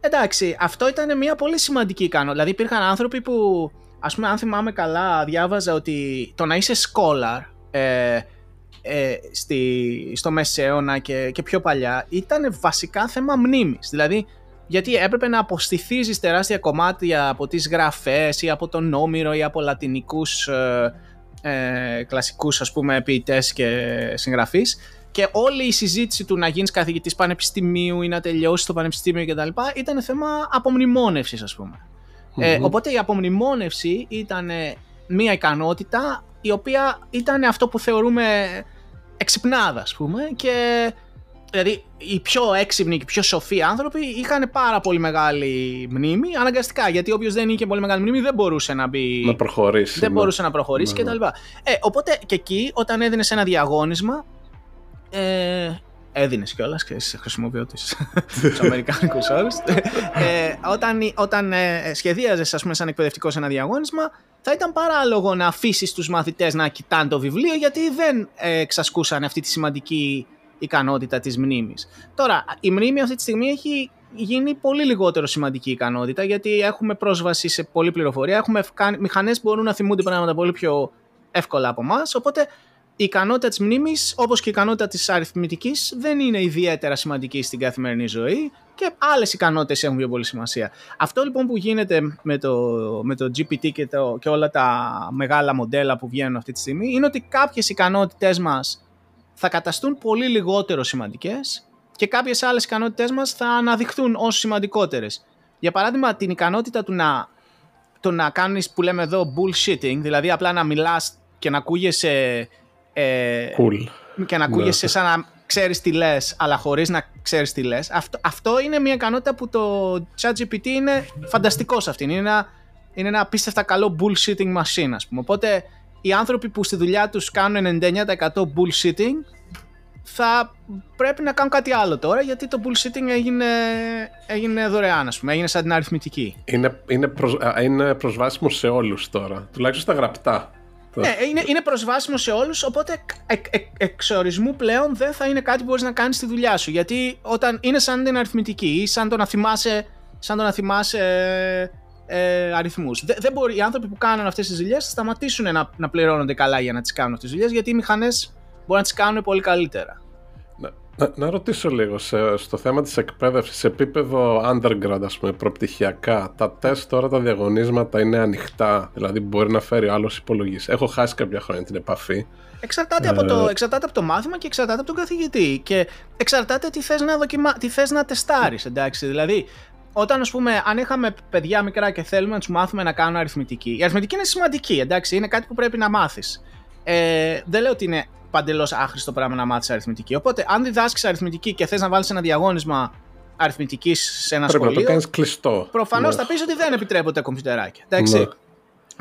[SPEAKER 3] εντάξει, αυτό ήταν μια πολύ σημαντική ικανότητα. Δηλαδή υπήρχαν άνθρωποι που, ας πούμε αν θυμάμαι καλά, διάβαζα ότι το να είσαι scholar ε, ε, στη, στο Μεσαίωνα και, και πιο παλιά ήταν βασικά θέμα μνήμης. Δηλαδή γιατί έπρεπε να αποστηθίζεις τεράστια κομμάτια από τις γραφές ή από τον Όμηρο ή από λατινικούς ε, ε, κλασικούς ας πούμε ποιητές και συγγραφείς και όλη η συζήτηση του να γίνεις καθηγητής πανεπιστημίου ή να τελειώσεις το πανεπιστήμιο κτλ. ήταν θέμα απομνημόνευσης ας πούμε. Ε, οπότε η απομνημόνευση ήταν μια ικανότητα η οποία ήταν αυτό που θεωρούμε εξυπνάδα ας πούμε και δηλαδή οι πιο έξυπνοι και οι πιο σοφοί άνθρωποι είχαν πάρα πολύ μεγάλη μνήμη αναγκαστικά γιατί όποιος δεν είχε πολύ μεγάλη μνήμη δεν μπορούσε να μπει
[SPEAKER 1] να προχωρήσει
[SPEAKER 3] δεν ναι. μπορούσε να προχωρήσει ναι, κτλ. Ναι. Ε, οπότε και εκεί όταν έδινες ένα διαγώνισμα ε, έδινες κιόλας και χρησιμοποιώ τους Αμερικάνικους όρους. ε, όταν όταν ε, σχεδίαζες, ας πούμε, σαν εκπαιδευτικός ένα διαγώνισμα, θα ήταν παράλογο να αφήσεις τους μαθητές να κοιτάνε το βιβλίο, γιατί δεν ε, εξασκούσαν αυτή τη σημαντική ικανότητα της μνήμης. Τώρα, η μνήμη αυτή τη στιγμή έχει γίνει πολύ λιγότερο σημαντική ικανότητα, γιατί έχουμε πρόσβαση σε πολλή πληροφορία. Έχουμε μηχανές που μπορούν να θυμούνται πράγματα πολύ πιο εύκολα από εμάς. Οπότε η ικανότητα της μνήμης, όπως και η ικανότητα της αριθμητικής, δεν είναι ιδιαίτερα σημαντική στην καθημερινή ζωή και άλλες ικανότητες έχουν πιο πολύ σημασία. Αυτό λοιπόν που γίνεται με το, με το GPT και, το, και όλα τα μεγάλα μοντέλα που βγαίνουν αυτή τη στιγμή είναι ότι κάποιες ικανότητες μας θα καταστούν πολύ λιγότερο σημαντικές και κάποιες άλλες ικανότητες μας θα αναδειχθούν ως σημαντικότερες. Για παράδειγμα, την ικανότητα του να, το να κάνεις που λέμε εδώ bullshitting, δηλαδή απλά να μιλάς και να ακούγεσαι
[SPEAKER 1] ε, cool.
[SPEAKER 3] Και να ακούγεσαι ναι. σαν να ξέρεις τι λες, αλλά χωρίς να ξέρεις τι λες. Αυτό, αυτό είναι μια ικανότητα που το ChatGPT είναι φανταστικός σε αυτήν. Είναι ένα, είναι ένα απίστευτα καλό bullshitting machine, ας πούμε. Οπότε οι άνθρωποι που στη δουλειά τους κάνουν 99% bullshitting θα πρέπει να κάνουν κάτι άλλο τώρα γιατί το bullshitting έγινε, έγινε δωρεάν, ας πούμε. Έγινε σαν την αριθμητική.
[SPEAKER 1] Είναι, είναι, προσ, είναι προσβάσιμο σε όλους τώρα. Τουλάχιστον στα γραπτά.
[SPEAKER 3] Ναι, είναι, είναι προσβάσιμο σε όλους, οπότε εκ, εκ, εξορισμού πλέον δεν θα είναι κάτι που μπορείς να κάνεις στη δουλειά σου. Γιατί όταν είναι σαν την αριθμητική ή σαν το να θυμάσαι, σαν το να θυμάσαι ε, ε αριθμούς. Δεν, δεν μπορεί, οι άνθρωποι που κάνουν αυτές τις δουλειές θα σταματήσουν να, να πληρώνονται καλά για να τις κάνουν αυτές τις δουλειές, γιατί οι μηχανές μπορούν να τις κάνουν πολύ καλύτερα.
[SPEAKER 1] Να, να ρωτήσω λίγο σε, στο θέμα της εκπαίδευσης σε επίπεδο undergrad ας πούμε προπτυχιακά τα τεστ τώρα τα διαγωνίσματα είναι ανοιχτά δηλαδή μπορεί να φέρει ο άλλος υπολογιστής έχω χάσει κάποια χρόνια την επαφή
[SPEAKER 3] Εξαρτάται, από το, ε, εξαρτάται από το μάθημα και εξαρτάται από τον καθηγητή και εξαρτάται τι θες να, δοκιμα... τι θες να τεστάρεις εντάξει δηλαδή όταν ας πούμε, αν είχαμε παιδιά μικρά και θέλουμε να τους μάθουμε να κάνουν αριθμητική, η αριθμητική είναι σημαντική, εντάξει, είναι κάτι που πρέπει να μάθεις. Ε, δεν λέω ότι είναι παντελώς άχρηστο πράγμα να μάθεις αριθμητική. Οπότε, αν διδάσκεις αριθμητική και θες να βάλεις ένα διαγώνισμα αριθμητικής σε ένα
[SPEAKER 1] Πρέπει
[SPEAKER 3] σχολείο.
[SPEAKER 1] να το κάνεις κλειστό.
[SPEAKER 3] Προφανώς ναι. θα πεις ότι δεν επιτρέπονται κομπιουτεράκια. Εντάξει. Ναι.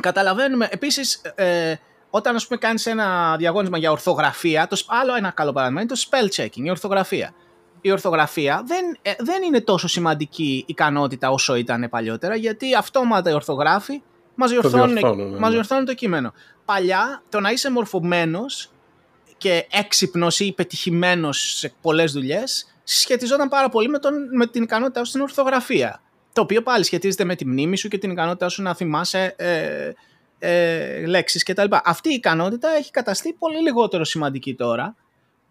[SPEAKER 3] Καταλαβαίνουμε. Επίσης, ε, όταν ας πούμε κάνεις ένα διαγώνισμα για ορθογραφία, το, άλλο ένα καλό παράδειγμα είναι το spell checking, η ορθογραφία. Η ορθογραφία δεν, ε, δεν είναι τόσο σημαντική ικανότητα όσο ήταν παλιότερα, γιατί αυτόματα οι ορθογράφοι μας διορθώνουν, το, ναι, διορθώνουν το κείμενο. Παλιά, το να είσαι μορφωμένος και έξυπνος ή πετυχημένος σε πολλές δουλειές, σχετιζόταν πάρα πολύ με, τον, με την ικανότητά σου στην ορθογραφία. Το οποίο πάλι σχετίζεται με τη μνήμη σου και την ικανότητά σου να θυμάσαι ε, ε, λέξεις κτλ. Αυτή η ικανότητα έχει καταστεί πολύ λιγότερο σημαντική τώρα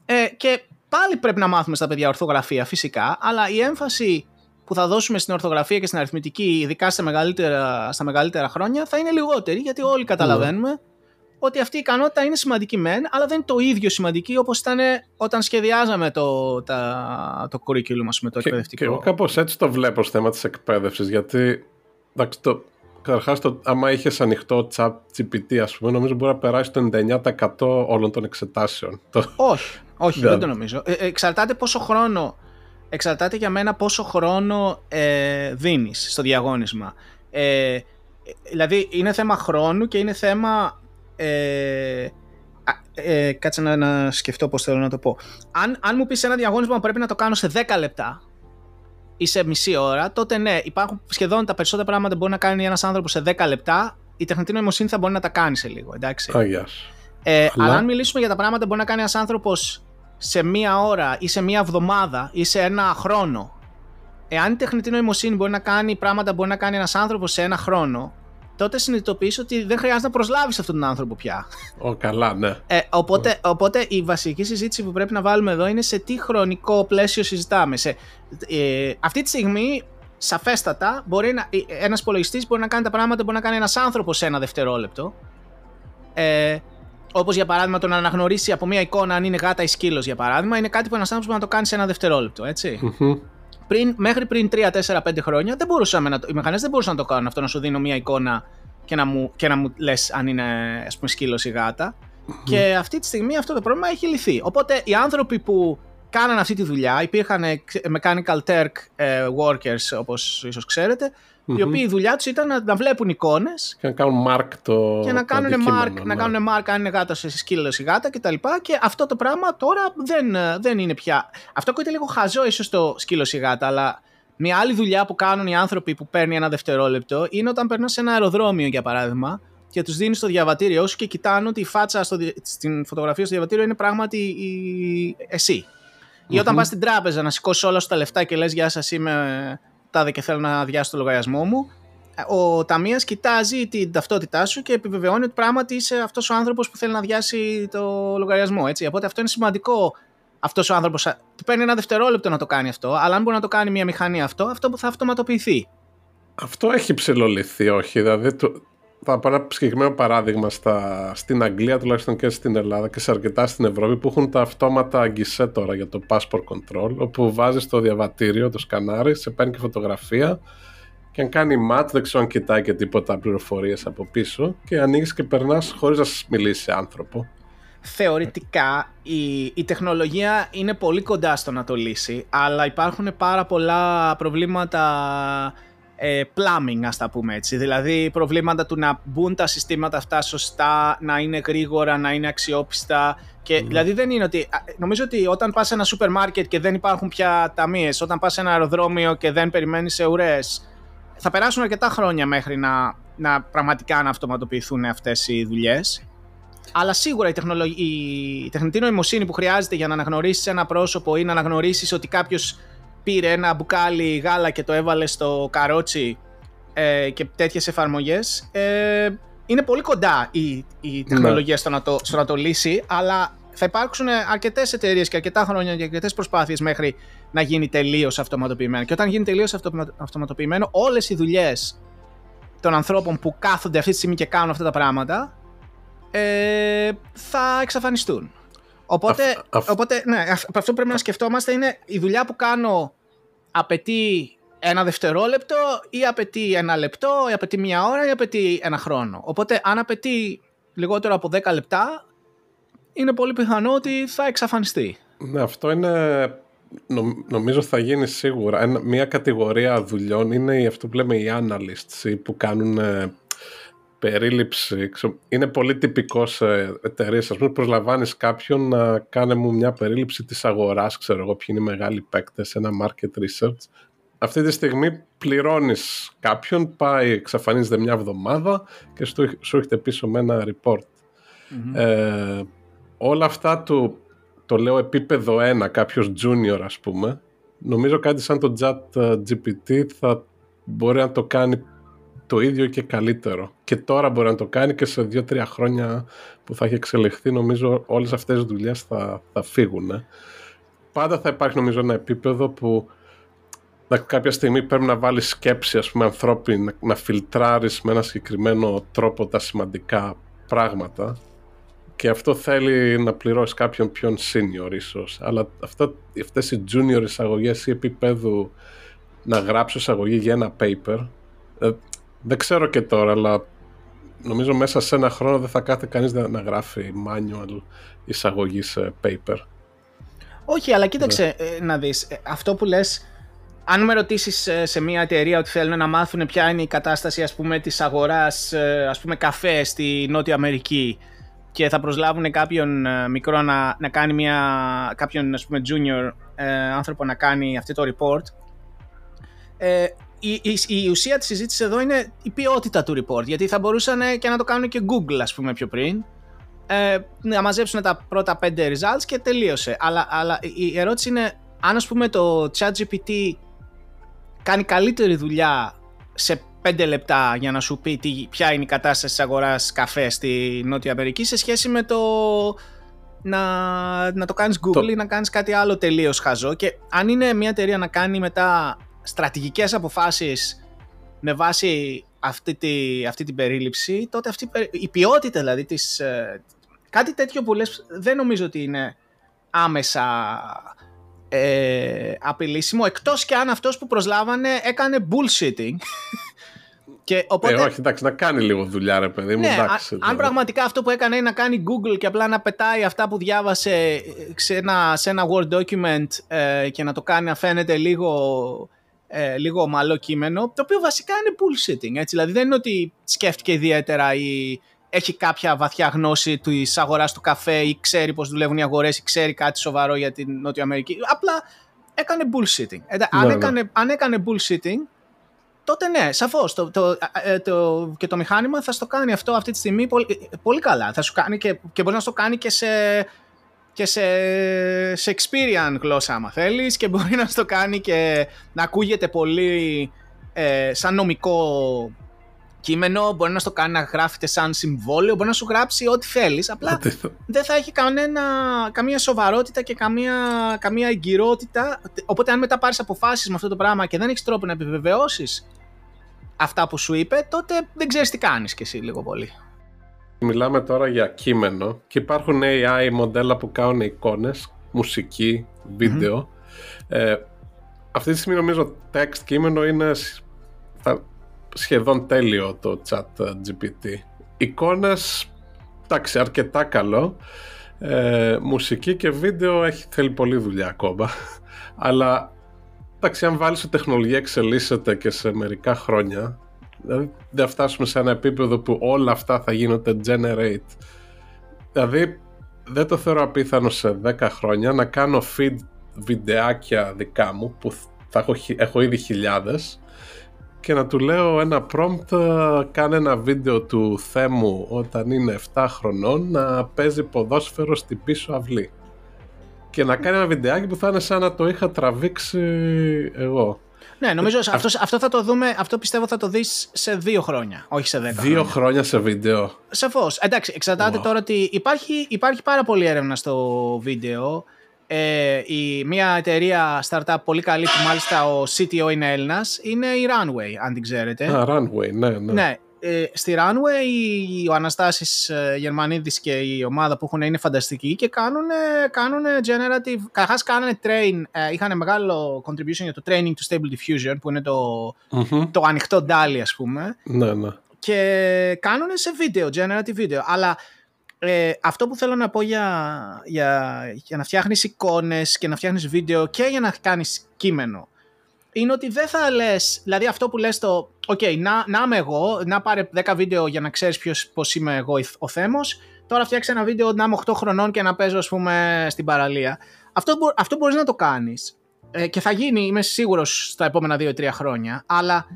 [SPEAKER 3] ε, και πάλι πρέπει να μάθουμε στα παιδιά ορθογραφία φυσικά, αλλά η έμφαση που θα δώσουμε στην ορθογραφία και στην αριθμητική, ειδικά στα μεγαλύτερα, στα μεγαλύτερα χρόνια, θα είναι λιγότερη, γιατί όλοι καταλαβαίνουμε ότι αυτή η ικανότητα είναι σημαντική μεν, αλλά δεν είναι το ίδιο σημαντική όπως ήταν όταν σχεδιάζαμε το, τα, το curriculum μας με το εκπαιδευτικό.
[SPEAKER 1] Και εγώ κάπως έτσι το βλέπω στο θέμα της εκπαίδευσης, γιατί εντάξει, το, καταρχάς το, άμα είχες ανοιχτό chat GPT ας πούμε, νομίζω μπορεί να περάσει το 99% όλων των εξετάσεων.
[SPEAKER 3] Όχι, όχι, δεν το νομίζω. Ε, εξαρτάται πόσο χρόνο, εξαρτάται για μένα πόσο χρόνο ε, δίνεις στο διαγώνισμα. Ε, δηλαδή είναι θέμα χρόνου και είναι θέμα ε, ε, κάτσε να, να σκεφτώ πώς θέλω να το πω. Αν, αν μου πεις ένα διαγώνισμα που πρέπει να το κάνω σε 10 λεπτά ή σε μισή ώρα, τότε ναι, υπάρχουν σχεδόν τα περισσότερα πράγματα που μπορεί να κάνει ένας άνθρωπος σε 10 λεπτά, η τεχνητή νοημοσύνη θα μπορεί να τα κάνει σε λίγο, εντάξει.
[SPEAKER 1] Oh, yes.
[SPEAKER 3] ε, αλλά... αλλά αν μιλήσουμε για τα πράγματα που μπορεί να κάνει ένας άνθρωπος σε μία ώρα ή σε μία εβδομάδα ή σε ένα χρόνο, εάν η τεχνητή νοημοσύνη μπορεί να κάνει πράγματα που μπορεί να κάνει ένας άνθρωπος σε ένα χρόνο, τότε συνειδητοποιείς ότι δεν χρειάζεται να προσλάβεις αυτόν τον άνθρωπο πια.
[SPEAKER 1] Ω, καλά, ναι.
[SPEAKER 3] Ε, οπότε, οπότε η βασική συζήτηση που πρέπει να βάλουμε εδώ είναι σε τι χρονικό πλαίσιο συζητάμε. Σε, ε, αυτή τη στιγμή, σαφέστατα, μπορεί να, ένας υπολογιστής μπορεί να κάνει τα πράγματα που μπορεί να κάνει ένας άνθρωπος σε ένα δευτερόλεπτο. Ε, Όπως για παράδειγμα το να αναγνωρίσει από μια εικόνα αν είναι γάτα ή σκύλος, για παράδειγμα, είναι κάτι που ένας άνθρωπος μπορεί να το κάνει σε ένα δευτερόλεπτο, έτσι.
[SPEAKER 1] Μμμ.
[SPEAKER 3] Πριν, μέχρι πριν 3-4-5 χρόνια δεν μπορούσαμε να το, οι μηχανές δεν μπορούσαν να το κάνουν αυτό, να σου δίνω μια εικόνα και να μου, και να μου λες αν είναι ας πούμε, σκύλος ή γάτα. Και αυτή τη στιγμή αυτό το πρόβλημα έχει λυθεί. Οπότε οι άνθρωποι που κάνανε αυτή τη δουλειά, υπήρχαν ε, Mechanical Turk ε, workers, όπως ίσως ξέρετε, οι οποίοι η δουλειά τους ήταν να, να βλέπουν εικόνες
[SPEAKER 1] Και να κάνουν mark το.
[SPEAKER 3] και να
[SPEAKER 1] το
[SPEAKER 3] κάνουν
[SPEAKER 1] αντικείμενο,
[SPEAKER 3] mark, να
[SPEAKER 1] ναι.
[SPEAKER 3] κάνουν mark αν είναι γάτα σε σκύλος ή γάτα κτλ. Και αυτό το πράγμα τώρα δεν, ε, δεν είναι πια. Αυτό ακούγεται λίγο χαζό ίσως το σκύλος ή γάτα, αλλά μια άλλη δουλειά που κάνουν οι άνθρωποι που παίρνει ένα δευτερόλεπτο είναι όταν περνάς σε ένα αεροδρόμιο για παράδειγμα και τους δίνεις το διαβατήριό σου και κοιτάνε ότι η φάτσα στο, δι- στην φωτογραφία στο διαβατήριο είναι πράγματι η, εσύ. Ή όταν πας στην τράπεζα να σηκώσεις όλα σου τα λεφτά και λες: Γεια σας, είμαι τάδε και θέλω να αδειάσω το λογαριασμό μου. Ο ταμείας κοιτάζει την ταυτότητά σου και επιβεβαιώνει ότι πράγματι είσαι αυτός ο άνθρωπος που θέλει να αδειάσει το λογαριασμό. Έτσι. Οπότε αυτό είναι σημαντικό. Αυτός ο άνθρωπος του παίρνει ένα δευτερόλεπτο να το κάνει αυτό, αλλά αν μπορεί να το κάνει μια μηχανή αυτό, αυτό θα αυτοματοποιηθεί.
[SPEAKER 1] Αυτό έχει ψηλοληθεί, όχι. Δηλαδή, το, θα πάρω ένα συγκεκριμένο παράδειγμα στα, στην Αγγλία, τουλάχιστον και στην Ελλάδα και σε αρκετά στην Ευρώπη, που έχουν τα αυτόματα αγκισέ τώρα για το passport control, όπου βάζεις το διαβατήριο, το σκανάρι, σε παίρνει και φωτογραφία και αν κάνει mat, δεν ξέρω αν κοιτάει και τίποτα πληροφορίες από πίσω και ανοίγεις και περνάς χωρίς να σας μιλήσει άνθρωπο.
[SPEAKER 3] Θεωρητικά η, η τεχνολογία είναι πολύ κοντά στο να το λύσει, αλλά υπάρχουν πάρα πολλά προβλήματα ε, plumbing, ας τα πούμε έτσι. Δηλαδή προβλήματα του να μπουν τα συστήματα αυτά σωστά, να είναι γρήγορα, να είναι αξιόπιστα. Και, Δηλαδή δεν είναι ότι. α, Νομίζω ότι όταν πας σε ένα σούπερ μάρκετ και δεν υπάρχουν πια ταμείες, όταν πας σε ένα αεροδρόμιο και δεν περιμένεις σε ουρές, θα περάσουν αρκετά χρόνια μέχρι να, να πραγματικά να αυτοματοποιηθούν αυτές οι δουλειές. Αλλά σίγουρα η, τεχνολογ... η τεχνητή νοημοσύνη που χρειάζεται για να αναγνωρίσεις ένα πρόσωπο ή να αναγνωρίσεις ότι κάποιος πήρε ένα μπουκάλι γάλα και το έβαλε στο καρότσι ε, και τέτοιες εφαρμογές ε, είναι πολύ κοντά η, η τεχνολογία στο, να το, στο να το λύσει αλλά θα υπάρξουν αρκετές εταιρείες και αρκετά χρόνια και αρκετές προσπάθειες μέχρι να γίνει τελείως αυτοματοποιημένο. Και όταν γίνει τελείως αυτοματοποιημένο, όλες οι δουλειές των ανθρώπων που κάθονται αυτή τη στιγμή και κάνουν αυτά τα πράγματα ε, θα εξαφανιστούν. Οπότε,
[SPEAKER 1] Αυ- αυ-
[SPEAKER 3] οπότε ναι, αυ- αυτό που πρέπει να σκεφτόμαστε είναι η δουλειά που κάνω απαιτεί ένα δευτερόλεπτο ή απαιτεί ένα λεπτό ή απαιτεί μία ώρα ή απαιτεί ένα χρόνο. Οπότε αν απαιτεί λιγότερο από 10 λεπτά είναι πολύ πιθανό ότι θα εξαφανιστεί.
[SPEAKER 1] Ναι, αυτό είναι. νο- νομίζω θα γίνει σίγουρα. Ένα, μια κατηγορία δουλειών είναι οι, αυτό που λέμε οι analysts οι που κάνουν ε, περίληψη. Ξε- Είναι πολύ τυπικός σε εταιρείε. Α πούμε, προσλαμβάνεις κάποιον να κάνει μου μια περίληψη της αγοράς, ξέρω εγώ, ποιοι είναι οι μεγάλοι παίκτες, ένα market research. Αυτή τη στιγμή πληρώνεις κάποιον, πάει, εξαφανίζεται μια εβδομάδα και σου, σου έρχεται πίσω με ένα report. Ε, όλα αυτά του, το λέω επίπεδο 1, κάποιος junior ας πούμε, νομίζω κάτι σαν το chat ε, GPT θα μπορεί να το κάνει το ίδιο και καλύτερο. Και τώρα μπορεί να το κάνει και σε 2-3 χρόνια που θα έχει εξελιχθεί νομίζω όλες αυτές οι δουλειές θα, θα φύγουν. ε. Πάντα θα υπάρχει νομίζω ένα επίπεδο που να, κάποια στιγμή πρέπει να βάλεις σκέψη ας πούμε ανθρώπινη, να, να φιλτράρεις με ένα συγκεκριμένο τρόπο τα σημαντικά πράγματα και αυτό θέλει να πληρώσεις κάποιον πιο senior ίσως. Αλλά αυτά, αυτές οι junior εισαγωγές ή επίπεδου να γράψω εισαγωγή για ένα paper ε, δεν ξέρω και τώρα, αλλά νομίζω μέσα σε ένα χρόνο δεν θα κάθε κανείς να, να γράφει manual εισαγωγή σε paper.
[SPEAKER 3] Όχι, αλλά κοίταξε ε, να δεις. ε, αυτό που λες, αν με ρωτήσεις ε, σε μια εταιρεία ότι θέλουν να μάθουν ποια είναι η κατάσταση ας πούμε της αγοράς ε, ας πούμε καφέ στη Νότια Αμερική και θα προσλάβουν κάποιον ε, μικρό να, να κάνει μια, κάποιον ας πούμε junior ε, άνθρωπο να κάνει αυτό το report ε, η, η, η ουσία της συζήτησης εδώ είναι η ποιότητα του report γιατί θα μπορούσαν και να το κάνουν και Google ας πούμε πιο πριν ε, να μαζέψουν τα πρώτα 5 results και τελείωσε. Αλλά, αλλά η ερώτηση είναι αν ας πούμε το ChatGPT κάνει καλύτερη δουλειά σε 5 λεπτά για να σου πει τι, ποια είναι η κατάσταση της αγοράς καφέ στη Νότια Αμερική σε σχέση με το να, να το κάνεις Google
[SPEAKER 1] Το-
[SPEAKER 3] ή να κάνεις κάτι άλλο τελείως χαζό και αν είναι μια εταιρεία να κάνει μετά στρατηγικές αποφάσεις με βάση αυτή, τη, αυτή την περίληψη τότε αυτή, η περι- η ποιότητα δηλαδή της, ε, κάτι τέτοιο που λες δεν νομίζω ότι είναι άμεσα ε, απειλήσιμο εκτός και αν αυτός που προσλάβανε έκανε bullshitting
[SPEAKER 1] και οπότε... Ε, όχι, εντάξει, να κάνει λίγο δουλειά, ρε παιδί μου.
[SPEAKER 3] Ναι,
[SPEAKER 1] εντάξει,
[SPEAKER 3] αν πραγματικά αυτό που έκανε είναι να κάνει Google και απλά να πετάει αυτά που διάβασε ε, σε ένα, σε ένα Word document ε, και να το κάνει να φαίνεται λίγο, ε, λίγο ομαλό κείμενο, το οποίο βασικά είναι bullshitting. Έτσι. Δηλαδή δεν είναι ότι σκέφτηκε ιδιαίτερα ή έχει κάποια βαθιά γνώση της αγοράς του καφέ ή ξέρει πώς δουλεύουν οι αγορές ή ξέρει κάτι σοβαρό για την Νότια Αμερική. Απλά έκανε bullshitting. Ε, αν, ναι, ναι. έκανε, αν έκανε bullshitting, τότε ναι, σαφώς. Το, το, ε, το, και το μηχάνημα θα στο κάνει αυτό αυτή τη στιγμή πολύ, πολύ καλά. Θα σου κάνει και, και μπορεί να στο κάνει και σε, και σε Shakespearean γλώσσα, άμα θέλεις, και μπορεί να στο κάνει και να ακούγεται πολύ ε, σαν νομικό κείμενο, μπορεί να στο κάνει να γράφεται σαν συμβόλαιο, μπορεί να σου γράψει ό,τι θέλεις, απλά δεν θα έχει κανένα, καμία σοβαρότητα και καμία, καμία εγκυρότητα, οπότε αν μετά πάρεις αποφάσεις με αυτό το πράγμα και δεν έχεις τρόπο να επιβεβαιώσεις αυτά που σου είπε, τότε δεν ξέρεις τι κάνεις κι εσύ λίγο πολύ.
[SPEAKER 1] Μιλάμε τώρα για κείμενο και υπάρχουν AI μοντέλα που κάνουν εικόνες, μουσική, Ε, αυτή τη στιγμή νομίζω text κείμενο είναι σχεδόν τέλειο το chat GPT. Εικόνες, εντάξει, αρκετά καλό. Ε, μουσική και βίντεο έχει, θέλει πολλή δουλειά ακόμα. Αλλά, εντάξει, αν βάλεις ότι η τεχνολογία εξελίσσεται και σε μερικά χρόνια, δηλαδή δεν φτάσουμε σε ένα επίπεδο που όλα αυτά θα γίνονται generate. Δηλαδή, δεν το θεωρώ απίθανο σε 10 χρόνια να κάνω feed βιντεάκια δικά μου που θα έχω, έχω ήδη χιλιάδες και να του λέω ένα prompt κάνε ένα βίντεο του Θέμου όταν είναι 7 χρονών να παίζει ποδόσφαιρο στην πίσω αυλή και να κάνει ένα βιντεάκι που θα είναι σαν να το είχα τραβήξει εγώ.
[SPEAKER 3] Ναι, νομίζω ε, αυτό, αυτό θα το δούμε, αυτό πιστεύω θα το δεις σε δύο χρόνια, όχι σε δέκα
[SPEAKER 1] Δύο χρόνια, σε βίντεο.
[SPEAKER 3] Σαφώς. Εντάξει, εξαρτάται τώρα ότι υπάρχει, υπάρχει πάρα πολλή έρευνα στο βίντεο ε, η, μια εταιρεία startup πολύ καλή που μάλιστα ο CTO είναι Έλληνας είναι η Runway, αν την ξέρετε.
[SPEAKER 1] Α, Runway, ναι, ναι.
[SPEAKER 3] ναι ε, στη Runway ο Αναστάσης ε, Γερμανίδης και η ομάδα που έχουν είναι φανταστικοί και κάνουν, κάνουν generative, καταρχάς κάνουν train, ε, είχαν μεγάλο contribution για το training to stable diffusion που είναι το, mm-hmm. το ανοιχτό DALI ας πούμε.
[SPEAKER 1] Ναι, ναι.
[SPEAKER 3] Και κάνουν σε βίντεο, generative video, αλλά ε, αυτό που θέλω να πω για, για, για να φτιάχνεις εικόνες και να φτιάχνεις βίντεο και για να κάνεις κείμενο είναι ότι δεν θα λες, δηλαδή αυτό που λες το «ΟΚ, να, να είμαι εγώ, να πάρε 10 βίντεο για να ξέρεις ποιος, πώς είμαι εγώ ο Θέμος, τώρα φτιάξε ένα βίντεο να είμαι 8 χρονών και να παίζω ας πούμε στην παραλία». Αυτό, αυτό μπορείς να το κάνεις ε, και θα γίνει, είμαι σίγουρος, στα επόμενα 2-3 χρόνια, αλλά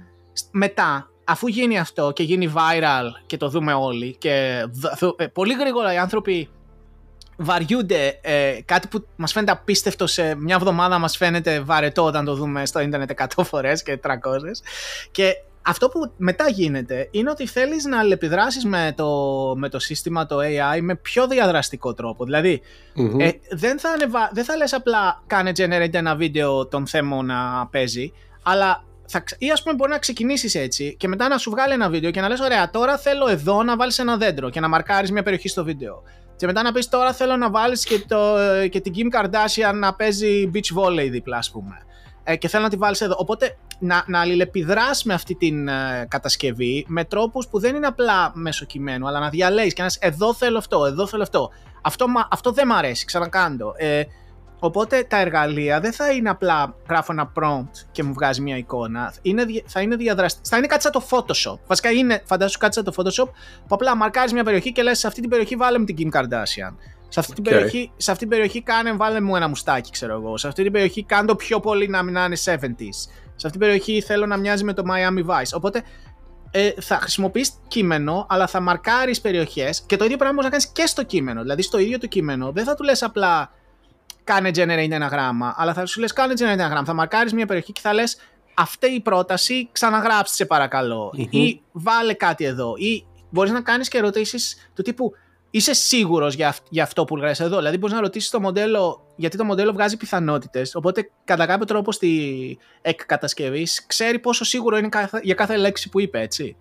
[SPEAKER 3] μετά αφού γίνει αυτό και γίνει viral και το δούμε όλοι και ε, πολύ γρήγορα οι άνθρωποι βαριούνται ε, κάτι που μας φαίνεται απίστευτο σε μια εβδομάδα μας φαίνεται βαρετό όταν το δούμε στο ίντερνετ 100 φορές και 300 και αυτό που μετά γίνεται είναι ότι θέλεις να αλληλεπιδράσεις με το, με το σύστημα, το AI, με πιο διαδραστικό τρόπο. Δηλαδή, ε, δεν, θα ανεβα... δεν θα λες απλά κάνε generate ένα βίντεο τον θέμο να παίζει, αλλά θα, ή ας πούμε μπορεί να ξεκινήσεις έτσι και μετά να σου βγάλει ένα βίντεο και να λες ωραία τώρα θέλω εδώ να βάλεις ένα δέντρο και να μαρκάρεις μια περιοχή στο βίντεο και μετά να πεις τώρα θέλω να βάλεις και, το, και την Kim Kardashian να παίζει beach volley δίπλα ας πούμε ε, και θέλω να τη βάλεις εδώ. Οπότε να, να αλληλεπιδράς με αυτή την ε, κατασκευή με τρόπους που δεν είναι απλά μέσω κειμένου αλλά να διαλέγεις και να λες εδώ θέλω αυτό, εδώ θέλω αυτό αυτό, αυτό δεν μ' αρέσει, ξανακάνω ε, Οπότε τα εργαλεία δεν θα είναι απλά γράφω ένα prompt και μου βγάζει μια εικόνα. Είναι, θα είναι διαδραστικά. Θα είναι κάτι σαν το Photoshop. Βασικά είναι, φαντάσου κάτι σαν το Photoshop που απλά μαρκάρεις μια περιοχή και λες: Σε αυτή την περιοχή βάλε μου την Kim Kardashian. Σε αυτή, την περιοχή, σε αυτή την περιοχή κάνε, βάλε μου ένα μουστάκι, ξέρω εγώ. Σε αυτή την περιοχή κάνε το πιο πολύ να μην είναι 70s. Σε αυτή την περιοχή θέλω να μοιάζει με το Miami Vice. Οπότε ε, θα χρησιμοποιείς κείμενο, αλλά θα μαρκάρεις περιοχές και το ίδιο πράγμα μπορείς να κάνεις και στο κείμενο. Δηλαδή, στο ίδιο το κείμενο δεν θα του λες απλά κάνε generate ένα γράμμα, αλλά θα σου λες κάνε generate ένα γράμμα. Θα μαρκάρεις μια περιοχή και θα λες αυτή η πρόταση ξαναγράψτε σε παρακαλω Ή βάλε κάτι εδώ. Ή μπορείς να κάνεις και ερωτήσεις του τύπου είσαι σίγουρος για, για αυτό που γράφει εδώ. Δηλαδή, μπορείς να ρωτήσεις το μοντέλο, γιατί το μοντέλο βγάζει πιθανότητες. Οπότε, κατά κάποιο τρόπο στη εκκατασκευή ξέρει πόσο σίγουρο είναι για κάθε λέξη που είπε, έτσι.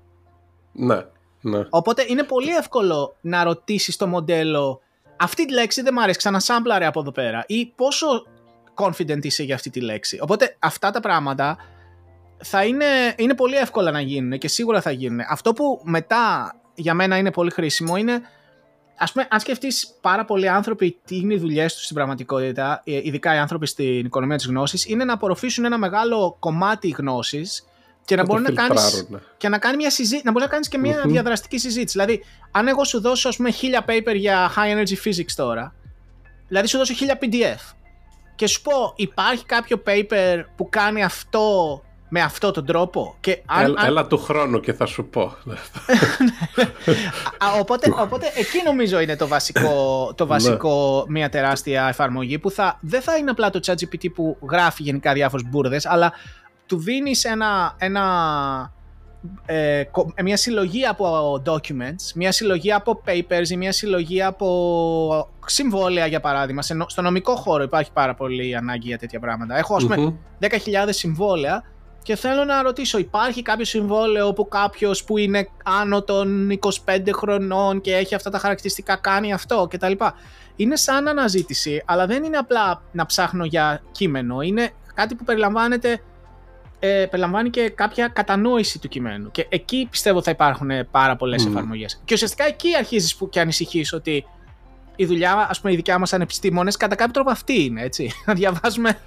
[SPEAKER 1] Ναι. Ναι.
[SPEAKER 3] Οπότε είναι πολύ εύκολο να ρωτήσεις το μοντέλο αυτή τη λέξη δεν μου αρέσει, ξανασάμπλαρε από εδώ πέρα ή πόσο confident είσαι για αυτή τη λέξη. Οπότε αυτά τα πράγματα θα είναι, είναι πολύ εύκολα να γίνουν και σίγουρα θα γίνουν. Αυτό που μετά για μένα είναι πολύ χρήσιμο είναι ας πούμε, αν σκεφτείς πάρα πολλοί άνθρωποι τι είναι οι δουλειές τους στην πραγματικότητα, ε, ειδικά οι άνθρωποι στην οικονομία της γνώσης, είναι να απορροφήσουν ένα μεγάλο κομμάτι γνώσης και να μπορεί να κάνει και να κάνει μια συζήτηση, να μπορείς να κάνεις και μια mm-hmm. διαδραστική συζήτηση. Δηλαδή, αν εγώ σου δώσω ας πούμε χίλια paper για high energy physics τώρα, δηλαδή σου δώσω χίλια PDF και σου πω υπάρχει κάποιο paper που κάνει αυτό με αυτό τον τρόπο; Και
[SPEAKER 1] αν, έλα, αν... έλα του χρόνου και θα σου πω.
[SPEAKER 3] οπότε, οπότε εκεί νομίζω είναι το βασικό, το βασικό μια τεράστια εφαρμογή που θα, δεν θα είναι απλά το ChatGPT που γράφει γενικά διάφορες μπουρδες, αλλά του δίνεις ένα, ένα, ε, μια συλλογή από documents, μια συλλογή από papers ή μια συλλογή από συμβόλαια για παράδειγμα. Στο νομικό χώρο υπάρχει πάρα πολύ ανάγκη για τέτοια πράγματα. Έχω ας πούμε 10.000 συμβόλαια και θέλω να ρωτήσω, υπάρχει κάποιο συμβόλαιο που κάποιος που είναι άνω των 25 χρονών και έχει αυτά τα χαρακτηριστικά κάνει αυτό κτλ. Είναι σαν αναζήτηση, αλλά δεν είναι απλά να ψάχνω για κείμενο. Είναι κάτι που περιλαμβάνεται ε, περιλαμβάνει και κάποια κατανόηση του κειμένου. Και εκεί πιστεύω θα υπάρχουν πάρα πολλές mm. εφαρμογές. Και ουσιαστικά εκεί αρχίζεις και ανησυχείς ότι η δουλειά, ας πούμε, η δικιά μας ανεπιστήμονες, κατά κάποιο τρόπο αυτή είναι, έτσι. Να διαβάζουμε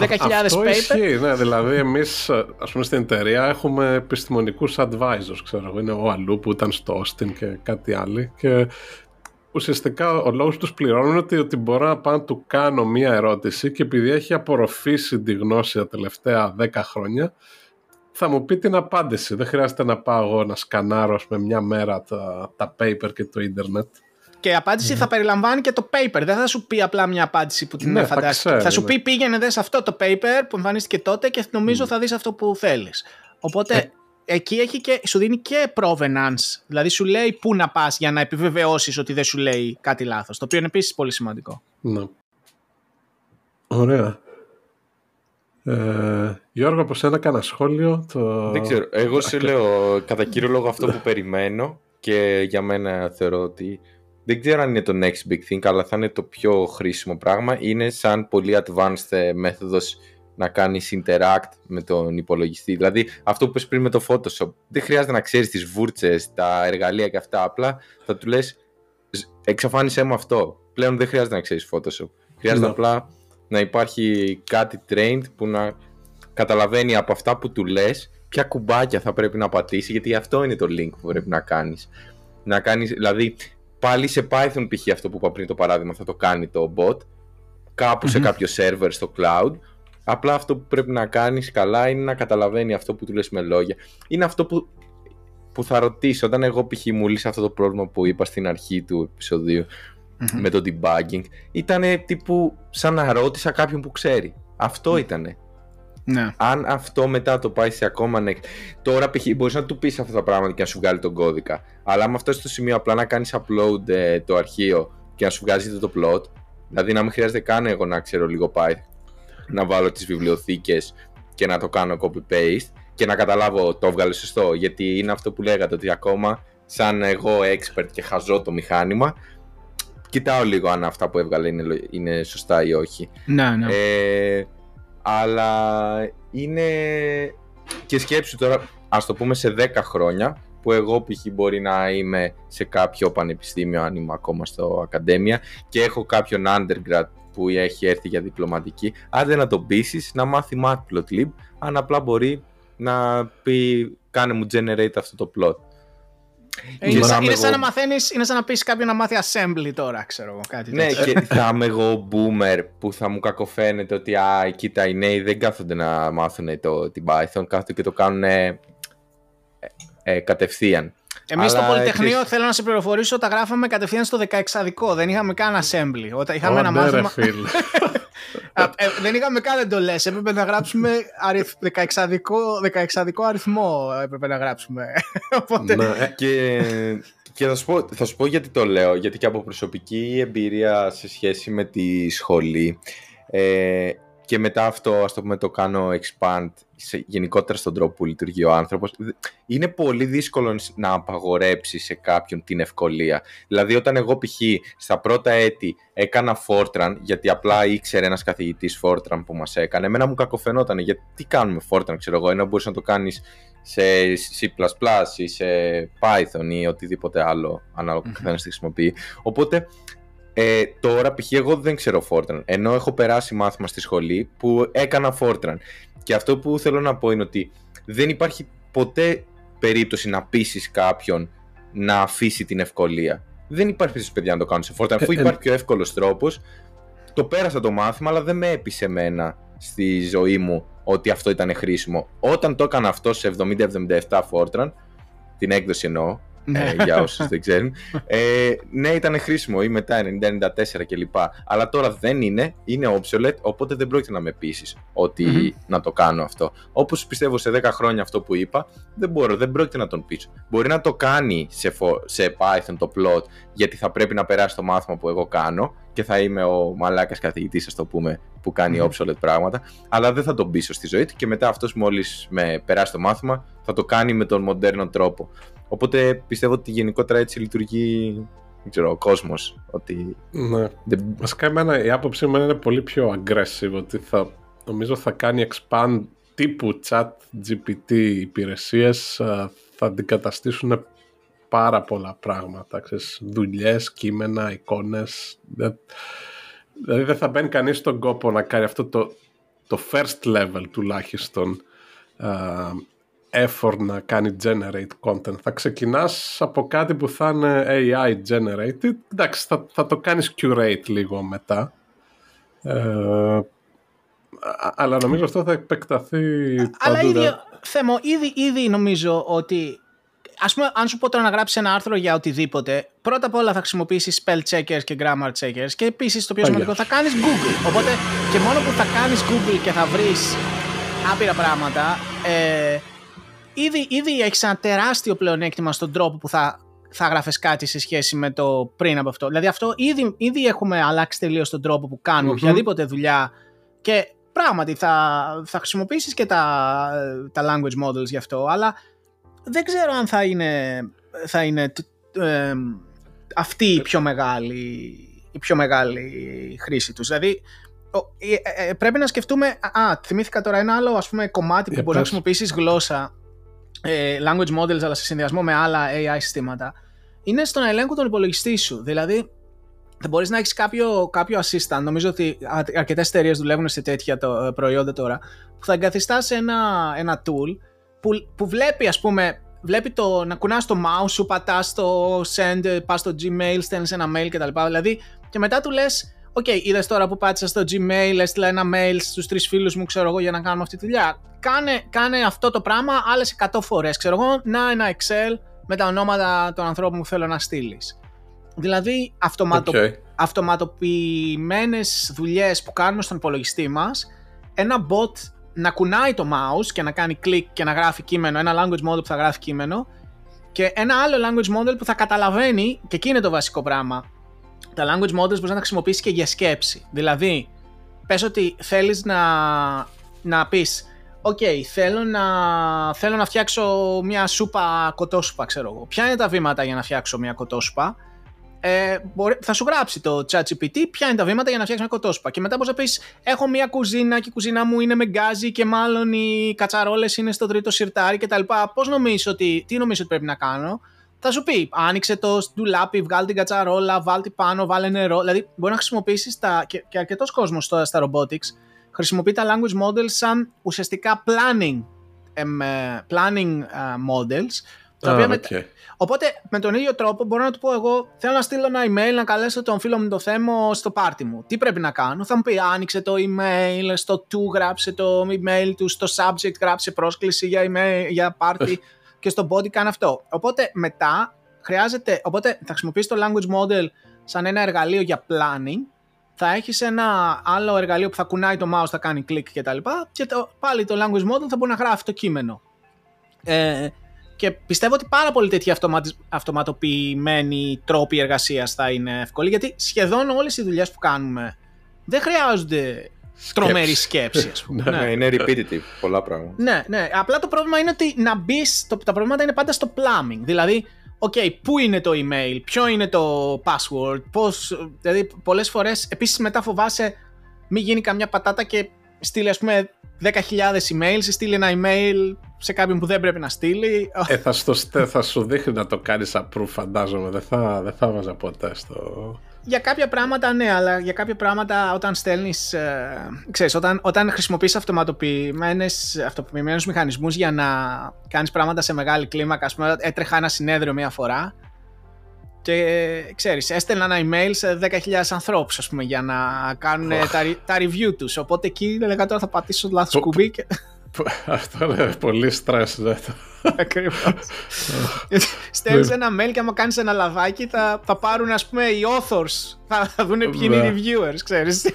[SPEAKER 3] 10.000 paper.
[SPEAKER 1] Ισχύει, ναι, δηλαδή εμείς, ας πούμε, στην εταιρεία έχουμε επιστημονικούς advisors, ξέρω εγώ. Είναι ο Αλλού που ήταν στο Austin και κάτι άλλο. Και ουσιαστικά ο λόγος τους πληρώνουν ότι, ότι μπορώ να πάω να του κάνω μία ερώτηση και επειδή έχει απορροφήσει τη γνώση τα τελευταία 10 χρόνια, θα μου πει την απάντηση. Δεν χρειάζεται να πάω εγώ να σκανάρω με μια μέρα τα, τα paper και το ίντερνετ.
[SPEAKER 3] Και η απάντηση ναι. θα περιλαμβάνει και το paper. Δεν θα σου πει απλά μια απάντηση που την ναι, φαντάστηκε. Θα, σου πει πήγαινε δες αυτό το paper που εμφανίστηκε τότε και νομίζω mm. θα δεις αυτό που θέλεις. Οπότε ε, εκεί έχει και, σου δίνει και provenance. Δηλαδή σου λέει πού να πας για να επιβεβαιώσεις ότι δεν σου λέει κάτι λάθος. Το οποίο είναι επίσης πολύ σημαντικό.
[SPEAKER 1] Ναι. Ωραία. Ε, Γιώργο, από σένα κάνα σχόλιο. Το...
[SPEAKER 2] Δεν ξέρω. Εγώ σου λέω κατά κύριο λόγο αυτό που περιμένω και για μένα θεωρώ ότι δεν ξέρω αν είναι το next big thing, αλλά θα είναι το πιο χρήσιμο πράγμα. Είναι σαν πολύ advanced ε, μέθοδος να κάνεις interact με τον υπολογιστή. Δηλαδή αυτό που είπες πριν με το Photoshop, δεν χρειάζεται να ξέρεις τις βούρτσες, τα εργαλεία και αυτά, απλά θα του λες εξαφάνισέ μου αυτό. Πλέον δεν χρειάζεται να ξέρεις Photoshop. Χρειάζεται ναι. απλά να υπάρχει κάτι trained που να καταλαβαίνει από αυτά που του λες ποια κουμπάκια θα πρέπει να πατήσει, γιατί αυτό είναι το link που πρέπει να κάνεις. Να κάνεις, δηλαδή, πάλι σε Python π.χ. αυτό που είπα πριν το παράδειγμα θα το κάνει το bot, καπου σε κάποιο server στο cloud, Απλά αυτό που πρέπει να κάνεις καλά είναι να καταλαβαίνει αυτό που του λες με λόγια. Είναι αυτό που, που θα ρωτήσω όταν εγώ π.χ. μου λύσει αυτό το πρόβλημα που είπα στην αρχή του επεισοδιου με το debugging. Ήταν τύπου σαν να ρώτησα κάποιον που ξέρει. Αυτό mm. ήτανε.
[SPEAKER 3] Ναι.
[SPEAKER 2] Αν αυτό μετά το πάει σε ακόμα next. Τώρα π.χ. μπορείς να του πεις αυτά τα πράγματα και να σου βγάλει τον κώδικα. Αλλά αν αυτό στο σημείο απλά να κάνεις upload ε, το αρχείο και να σου βγάζει το plot, δηλαδή να μην χρειάζεται καν εγώ να ξέρω λίγο Python, να βάλω τις βιβλιοθήκες και να το κάνω copy-paste και να καταλάβω το έβγαλε σωστό. Γιατί είναι αυτό που λέγατε ότι ακόμα σαν εγώ expert και χαζώ το μηχάνημα, κοιτάω λίγο αν αυτά που έβγαλε είναι, είναι σωστά ή όχι.
[SPEAKER 3] Ναι, ναι.
[SPEAKER 2] Ε, αλλά είναι και σκέψου τώρα, ας το πούμε σε 10 χρόνια, που εγώ π.χ. μπορεί να είμαι σε κάποιο πανεπιστήμιο, αν είμαι ακόμα στο Ακαδέμια, και έχω κάποιον undergrad που έχει έρθει για διπλωματική, άντε να τον πείσει να μάθει Matplotlib, αν απλά μπορεί να πει κάνε μου generate αυτό το plot.
[SPEAKER 3] Ε, είναι, σαν, εγώ... να μαθαίνεις, είναι σαν να πεις κάποιον να μάθει assembly τώρα, ξέρω εγώ, κάτι
[SPEAKER 2] Ναι, και θα είμαι εγώ boomer που θα μου κακοφαίνεται ότι α, κοίτα, οι νέοι δεν κάθονται να μάθουν το, την Python, κάθονται και το κάνουν ε, ε, κατευθείαν.
[SPEAKER 3] Εμείς στο Πολυτεχνείο θέλω να σε πληροφορήσω, τα γράφαμε κατευθείαν στο 16 Δεν είχαμε καν assembly. Όταν είχαμε ένα μάθημα. ε, δεν είχαμε καν εντολέ. Έπρεπε να γράψουμε αριθ... 16 αριθμό. Έπρεπε να γράψουμε. Οπότε...
[SPEAKER 2] Ναι, και και θα σου, πω, θα σου πω γιατί το λέω. Γιατί και από προσωπική εμπειρία σε σχέση με τη σχολή. Ε, και μετά αυτό ας το πούμε το κάνω expand σε, γενικότερα στον τρόπο που λειτουργεί ο άνθρωπος. Είναι πολύ δύσκολο να απαγορέψεις σε κάποιον την ευκολία. Δηλαδή όταν εγώ π.χ. στα πρώτα έτη έκανα Fortran γιατί απλά ήξερε ένας καθηγητής Fortran που μας έκανε εμένα μου κακοφαινόταν γιατί τι κάνουμε Fortran ξέρω εγώ ενώ μπορείς να το κάνεις σε C++ ή σε Python ή οτιδήποτε άλλο ανάλογα που καθένας τη χρησιμοποιεί. Οπότε ε, τώρα π.χ. εγώ δεν ξέρω Fortran, ενώ έχω περάσει μάθημα στη σχολή που έκανα Fortran. Και αυτό που θέλω να πω είναι ότι δεν υπάρχει ποτέ περίπτωση να πείσει κάποιον να αφήσει την ευκολία. Δεν υπάρχει περίπτωση παιδιά να το κάνουν σε Fortran, αφού ε, ε, υπάρχει πιο εύκολος τρόπος. Το πέρασα το μάθημα, αλλά δεν με έπεισε εμένα στη ζωή μου ότι αυτό ήταν χρήσιμο. Όταν το έκανα αυτό σε 70-77 Fortran, την έκδοση εννοώ, ναι. Ε, για όσους δεν ξέρουν. Ε, ναι, ήταν χρήσιμο ή μετά 90-94 κλπ. Αλλά τώρα δεν είναι, είναι obsolete, οπότε δεν πρόκειται να με πείσεις ότι να το κάνω αυτό. Όπως πιστεύω σε 10 χρόνια αυτό που είπα, δεν μπορώ, δεν πρόκειται να τον πείσω. Μπορεί να το κάνει σε, σε Python το plot, γιατί θα πρέπει να περάσει το μάθημα που εγώ κάνω και θα είμαι ο μαλάκας καθηγητής, ας το πούμε, που κάνει mm. obsolete πράγματα, αλλά δεν θα τον πείσω στη ζωή του και μετά αυτός μόλις με περάσει το μάθημα θα το κάνει με τον μοντέρνο τρόπο. Οπότε πιστεύω ότι γενικότερα έτσι λειτουργεί δεν ξέρω, ο κόσμος. Ότι...
[SPEAKER 1] Ναι. Δεν... Βασικά εμένα, η άποψή μου είναι πολύ πιο aggressive ότι θα, νομίζω θα κάνει expand τύπου chat GPT υπηρεσίες θα αντικαταστήσουν πάρα πολλά πράγματα, ξέρεις, δουλειές, κείμενα, εικόνες. Δηλαδή δεν θα μπαίνει κανείς στον κόπο να κάνει αυτό το, το first level τουλάχιστον effort να κάνει generate content. Θα ξεκινάς από κάτι που θα είναι AI generated. Εντάξει, θα, θα το κάνεις curate λίγο μετά. Ε, αλλά νομίζω αυτό θα επεκταθεί
[SPEAKER 3] Αλλά ήδη, Θέμο, ήδη, ήδη νομίζω ότι ας πούμε, αν σου πω τώρα να γράψεις ένα άρθρο για οτιδήποτε, πρώτα απ' όλα θα χρησιμοποιήσεις spell checkers και grammar checkers και επίσης το πιο σημαντικό θα κάνεις Google. Οπότε και μόνο που θα κάνεις Google και θα βρεις άπειρα πράγματα, ε, ήδη, ήδη έχεις ένα τεράστιο πλεονέκτημα στον τρόπο που θα, θα γράφεις κάτι σε σχέση με το πριν από αυτό. Δηλαδή, αυτό ήδη, ήδη έχουμε αλλάξει τελείως τον τρόπο που κάνουμε mm-hmm. οποιαδήποτε δουλειά και πράγματι θα, θα χρησιμοποιήσεις και τα, τα language models γι' αυτό, αλλά δεν ξέρω αν θα είναι, θα είναι ε, αυτή η πιο μεγάλη, η πιο μεγάλη χρήση τους. Δηλαδή, ε, ε, πρέπει να σκεφτούμε, α, θυμήθηκα τώρα ένα άλλο ας πούμε, κομμάτι που μπορείς να χρησιμοποιήσεις γλώσσα ε, language models αλλά σε συνδυασμό με άλλα AI συστήματα είναι στον ελέγχο των υπολογιστή σου. Δηλαδή, θα μπορείς να έχεις κάποιο, κάποιο assistant. Νομίζω ότι αρκετές εταιρείες δουλεύουν σε τέτοια το, ε, προϊόντα τώρα. Που θα εγκαθιστάς ένα, ένα tool που, που βλέπει, ας πούμε, βλέπει το, να κουνάς το mouse σου, πατάς το send, πας στο Gmail, στέλνεις ένα mail κτλ. Δηλαδή, και μετά του λες, OK, okay, είδες τώρα που πάτησα στο Gmail, έστειλα ένα mail στους τρεις φίλους μου, ξέρω εγώ, για να κάνουμε αυτή τη δουλειά. Κάνε, κάνε αυτό το πράγμα άλλες 100 φορές. Ξέρω εγώ, να ένα Excel με τα ονόματα των ανθρώπων που θέλω να στείλεις. Δηλαδή, αυτοματο... okay. αυτοματοποιημένες δουλειές που κάνουμε στον υπολογιστή μας, ένα bot να κουνάει το mouse και να κάνει κλικ και να γράφει κείμενο, ένα language model που θα γράφει κείμενο και ένα άλλο language model που θα καταλαβαίνει, και εκεί είναι το βασικό πράγμα, τα language models μπορείς να τα χρησιμοποιήσεις και για σκέψη. Δηλαδή, πες ότι θέλεις να, να πεις OK, okay, θέλω, να, θέλω να φτιάξω μια σούπα κοτόσουπα, ξέρω εγώ. Ποια είναι τα βήματα για να φτιάξω μια κοτόσουπα; Ε, μπορεί, θα σου γράψει το ChatGPT ποια είναι τα βήματα για να φτιάξεις μια κοτόσουπα. Και μετά μπορείς να πεις: Έχω μια κουζίνα και η κουζίνα μου είναι με γκάζι και μάλλον οι κατσαρόλες είναι στο τρίτο σιρτάρι κτλ. Πώς νομίζω ότι, τι νομίζω ότι πρέπει να κάνω; Θα σου πει, άνοιξε το ντουλάπι, βγάλε την κατσαρόλα, βάλε πάνω, βάλε νερό. Δηλαδή, μπορεί να χρησιμοποιήσεις τα. και, και αρκετός κόσμος στα, στα robotics χρησιμοποιεί τα language models σαν ουσιαστικά planning, εμ, planning uh, models.
[SPEAKER 1] Ah, okay.
[SPEAKER 3] Οπότε με τον ίδιο τρόπο μπορώ να του πω εγώ θέλω να στείλω ένα email να καλέσω τον φίλο μου το θέμα στο πάρτι μου. Τι πρέπει να κάνω; Θα μου πει άνοιξε το email, στο to γράψε το email του, στο subject γράψε πρόσκληση για, email, για πάρτι και στο body κάνει αυτό. Οπότε μετά χρειάζεται, οπότε θα χρησιμοποιήσει το language model σαν ένα εργαλείο για planning, θα έχεις ένα άλλο εργαλείο που θα κουνάει το mouse, θα κάνει κλικ και τα λοιπά και το, πάλι το language model θα μπορεί να γράφει το κείμενο. Ε, και πιστεύω ότι πάρα πολύ τέτοιοι αυτοματοποιημένοι τρόποι εργασίας θα είναι εύκολοι γιατί σχεδόν όλες οι δουλειές που κάνουμε δεν χρειάζονται τρομερή σκέψη, ας πούμε.
[SPEAKER 2] ναι, είναι repetitive πολλά πράγματα.
[SPEAKER 3] Ναι, ναι. Απλά το πρόβλημα είναι ότι να μπεις. Τα προβλήματα είναι πάντα στο plumbing. Δηλαδή, OK, πού είναι το email, ποιο είναι το password, πώς, δηλαδή πολλές φορές, επίσης μετά φοβάσαι μην γίνει καμιά πατάτα και στείλει ας πούμε 10.000 emails ή στείλει ένα email σε κάποιον που δεν πρέπει να στείλει.
[SPEAKER 1] Ε, θα, στο, θα σου δείχνει να το κάνεις approve φαντάζομαι, δεν θα, δεν θα βάζα ποτέ στο...
[SPEAKER 3] Για κάποια πράγματα ναι, αλλά για κάποια πράγματα όταν στέλνεις, ε, ξέρεις, όταν, όταν χρησιμοποιείς αυτοματοποιημένες, αυτοματοποιημένους μηχανισμούς για να κάνεις πράγματα σε μεγάλη κλίμακα, ας πούμε έτρεχα ένα συνέδριο μία φορά και ξέρεις, έστελνα ένα email σε 10.000 ανθρώπους ας πούμε για να κάνουν τα, τα review τους, οπότε εκεί έλεγα τώρα θα πατήσω λάθος κουμπί και...
[SPEAKER 1] Αυτό είναι πολύ στρες, ναι.
[SPEAKER 3] Ακριβώς. Στέλνεις ένα mail και άμα κάνεις ένα λαδάκι θα, θα πάρουν ας πούμε οι authors, θα, θα δουν ποιοι είναι οι reviewers, ξέρεις.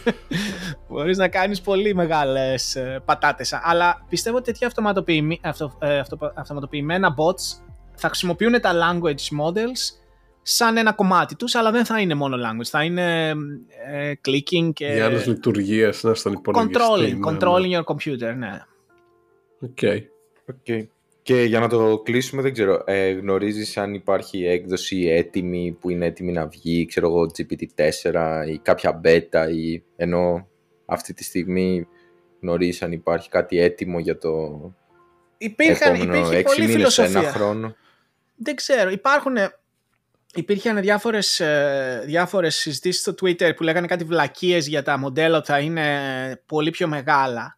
[SPEAKER 3] Μπορείς να κάνεις πολύ μεγάλες ε, πατάτες. Αλλά πιστεύω ότι τέτοια αυτο, ε, αυτο, αυτοματοποιημένα bots θα χρησιμοποιούν τα language models σαν ένα κομμάτι τους, αλλά δεν θα είναι μόνο language, θα είναι ε, clicking και...
[SPEAKER 1] Για άλλες λειτουργίες, ναι, στον υπολογιστή.
[SPEAKER 3] Controlling, ναι, controlling ναι. your computer, ναι.
[SPEAKER 1] OK. Okay.
[SPEAKER 2] Okay. Και για να το κλείσουμε, δεν ξέρω, ε, γνωρίζεις αν υπάρχει έκδοση έτοιμη που είναι έτοιμη να βγει, ξέρω εγώ, GPT-4 ή κάποια beta ή ενώ αυτή τη στιγμή γνωρίζεις αν υπάρχει κάτι έτοιμο για το
[SPEAKER 3] Υπήρχαν,
[SPEAKER 2] επόμενο
[SPEAKER 3] υπήρχε πολύ
[SPEAKER 2] μήνες,
[SPEAKER 3] φιλοσοφία.
[SPEAKER 2] ένα χρόνο.
[SPEAKER 3] Δεν ξέρω, υπάρχουν... Υπήρχαν διάφορες, ε, διάφορες συζητήσεις στο Twitter που λέγανε κάτι βλακίες για τα μοντέλα ότι θα είναι πολύ πιο μεγάλα.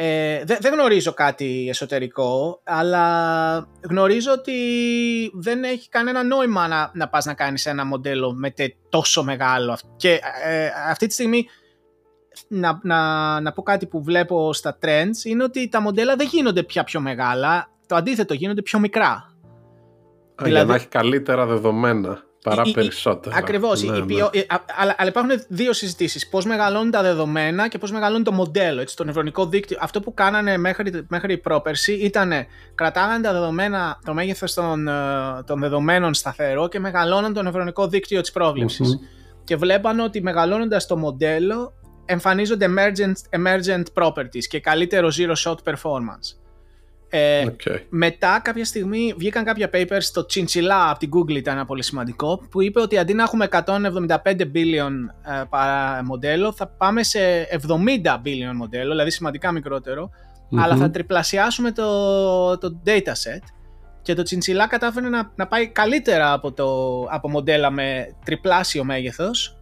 [SPEAKER 3] Ε, δεν, δεν γνωρίζω κάτι εσωτερικό, αλλά γνωρίζω ότι δεν έχει κανένα νόημα να, να πας να κάνεις ένα μοντέλο με τε, τόσο μεγάλο. Και ε, αυτή τη στιγμή να, να, να πω κάτι που βλέπω στα trends είναι ότι τα μοντέλα δεν γίνονται πια πιο μεγάλα, το αντίθετο γίνονται πιο μικρά.
[SPEAKER 1] Α, δηλαδή... Για να έχει καλύτερα δεδομένα παρά
[SPEAKER 3] η- η-
[SPEAKER 1] περισσότερα.
[SPEAKER 3] Ακριβώς.
[SPEAKER 1] Ναι, ναι.
[SPEAKER 3] Αλλά, αλλά υπάρχουν δύο συζητήσεις. Πώς μεγαλώνουν τα δεδομένα και πώς μεγαλώνει το μοντέλο, έτσι, το νευρονικό δίκτυο. Αυτό που κάνανε μέχρι, μέχρι πρόπερση ήταν κρατάγανε τα δεδομένα, το μέγεθος των, ε, των δεδομένων σταθερό και μεγαλώναν το νευρονικό δίκτυο της προβλεψη
[SPEAKER 1] Μμμ.
[SPEAKER 3] Και βλέπαν ότι μεγαλώνοντας το μοντέλο εμφανίζονται emergent, emergent properties και καλύτερο zero shot performance. Ε,
[SPEAKER 1] Οκ.
[SPEAKER 3] μετά κάποια στιγμή βγήκαν κάποια papers στο Chinchilla από την Google ήταν ένα πολύ σημαντικό που είπε ότι αντί να έχουμε 175 billion ε, παρά μοντέλο θα πάμε σε 70 billion μοντέλο, δηλαδή σημαντικά μικρότερο
[SPEAKER 1] Μμμ.
[SPEAKER 3] αλλά θα τριπλασιάσουμε το, το dataset και το Chinchilla κατάφερε να, να πάει καλύτερα από, το, από μοντέλα με τριπλάσιο μέγεθος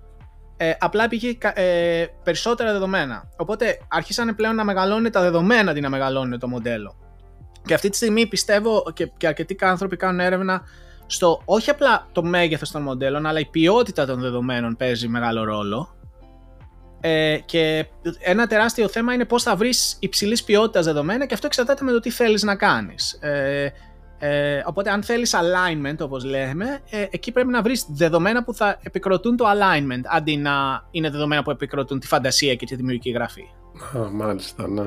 [SPEAKER 3] ε, απλά πήγε κα- ε, περισσότερα δεδομένα. Οπότε άρχισαν πλέον να μεγαλώνουν τα δεδομένα αντί να μεγαλώνουν το μοντέλο. Και αυτή τη στιγμή πιστεύω και, και αρκετοί άνθρωποι κάνουν έρευνα στο όχι απλά το μέγεθος των μοντέλων, αλλά η ποιότητα των δεδομένων παίζει μεγάλο ρόλο. Ε, και ένα τεράστιο θέμα είναι πώς θα βρεις υψηλής ποιότητας δεδομένα και αυτό εξαρτάται με το τι θέλεις να κάνεις. Ε, ε, οπότε αν θέλεις alignment όπως λέμε, ε, εκεί πρέπει να βρεις δεδομένα που θα επικροτούν το alignment αντί να είναι δεδομένα που επικροτούν τη φαντασία και τη δημιουργική γραφή.
[SPEAKER 1] Α, μάλιστα, ναι.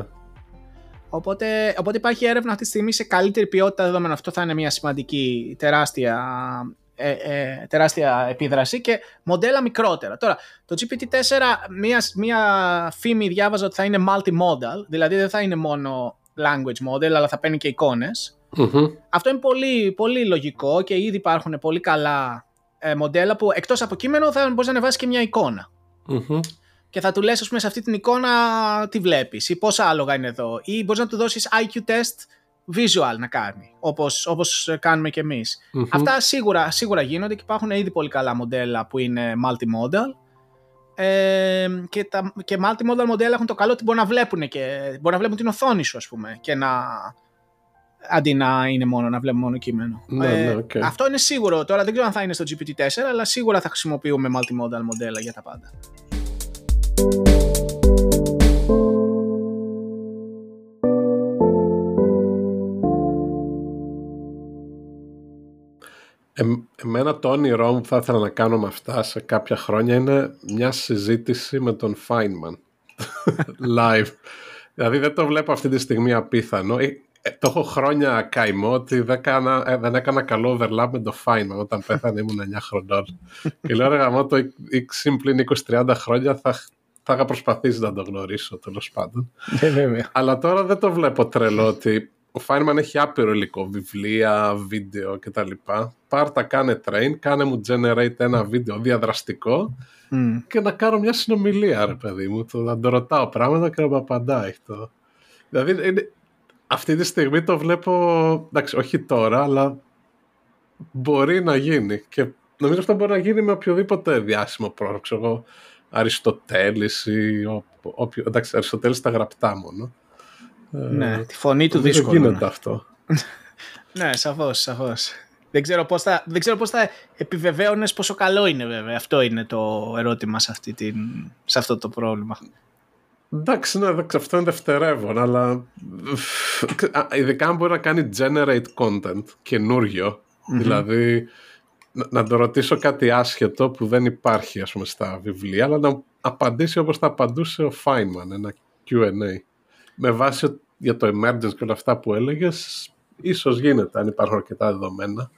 [SPEAKER 3] Οπότε, οπότε υπάρχει έρευνα αυτή τη στιγμή σε καλύτερη ποιότητα δεδομένων. Αυτό θα είναι μια σημαντική, τεράστια, ε, ε, τεράστια επίδραση και μοντέλα μικρότερα. Τώρα, το GPT-4, μια, μια φήμη διάβαζα ότι θα είναι multimodal, δηλαδή δεν θα είναι μόνο language model, αλλά θα παίρνει και εικόνες.
[SPEAKER 1] Μμμ.
[SPEAKER 3] Αυτό είναι πολύ, πολύ λογικό και ήδη υπάρχουν πολύ καλά ε, μοντέλα που εκτός από κείμενο θα μπορείς να ανεβάσεις και μια εικόνα
[SPEAKER 1] Μμμ.
[SPEAKER 3] Και θα του λες ας πούμε σε αυτή την εικόνα τι βλέπεις ή πόσα άλογα είναι εδώ ή μπορείς να του δώσεις IQ test visual να κάνει όπως, όπως κάνουμε και εμείς.
[SPEAKER 1] Μμμ.
[SPEAKER 3] Αυτά σίγουρα, σίγουρα γίνονται και υπάρχουν ήδη πολύ καλά μοντέλα που είναι multimodal ε, και, τα, και multimodal μοντέλα έχουν το καλό ότι μπορούν να βλέπουν και μπορούν να βλέπουν την οθόνη σου ας πούμε και να αντί να είναι μόνο να βλέπουμε μόνο κείμενο. Ε,
[SPEAKER 1] Ναι, ναι, οκ.
[SPEAKER 3] Αυτό είναι σίγουρο. Τώρα δεν ξέρω αν θα είναι στο GPT-4 αλλά σίγουρα θα χρησιμοποιούμε multimodal μοντέλα για τα πάντα.
[SPEAKER 1] Ε, εμένα το όνειρό μου που θα ήθελα να κάνω με αυτά σε κάποια χρόνια είναι μια συζήτηση με τον Feynman live. δηλαδή δεν το βλέπω αυτή τη στιγμή απίθανο. Ε, ε, το έχω χρόνια καημό ότι δεν, κάνα, ε, δεν έκανα καλό overlap με τον Feynman όταν πέθανε ήμουν 9 χρονών. και λέω ρε γαμώ το 20 πλην 20-30 χρόνια θα, θα είχα προσπαθήσει να το γνωρίσω τέλος πάντων.
[SPEAKER 3] Ε, βέβαια.
[SPEAKER 1] Αλλά τώρα δεν το βλέπω τρελό ότι ο Feynman έχει άπειρο υλικό, βιβλία, βίντεο κτλ. Πάρτα, κάνε train, κάνε μου generate ένα βίντεο διαδραστικό
[SPEAKER 3] Mm.
[SPEAKER 1] και να κάνω μια συνομιλία, ρε παιδί μου. Το, να το ρωτάω πράγματα και να μου απαντάει. Το. Δηλαδή, είναι, αυτή τη στιγμή το βλέπω, εντάξει, όχι τώρα, αλλά μπορεί να γίνει. Και νομίζω αυτό μπορεί να γίνει με οποιοδήποτε διάσημο πρόγραμμα. Ξέρω εγώ, Αριστοτέλης ή ο, όποιο, εντάξει, Αριστοτέλης τα γραπτά μόνο.
[SPEAKER 3] Ναι, τη φωνή του
[SPEAKER 1] Δεν
[SPEAKER 3] δύσκολο.
[SPEAKER 1] γίνεται
[SPEAKER 3] ναι.
[SPEAKER 1] αυτό.
[SPEAKER 3] Ναι, σαφώς, σαφώς. Δεν ξέρω πώς θα, δεν ξέρω πώς θα επιβεβαίωνες πόσο καλό είναι βέβαια. Αυτό είναι το ερώτημα σε, αυτή την, σε αυτό το πρόβλημα.
[SPEAKER 1] Εντάξει, ναι, εντάξει, αυτό είναι δευτερεύον, αλλά α, ειδικά αν μπορεί να κάνει generate content καινούριο, δηλαδή να, να το ρωτήσω κάτι άσχετο που δεν υπάρχει ας πούμε στα βιβλία, αλλά να απαντήσει όπως θα απαντούσε ο Feynman, ένα Q&A. Με βάση ο- για το emergence και όλα αυτά που έλεγες, ίσως γίνεται αν υπάρχουν αρκετά δεδομένα.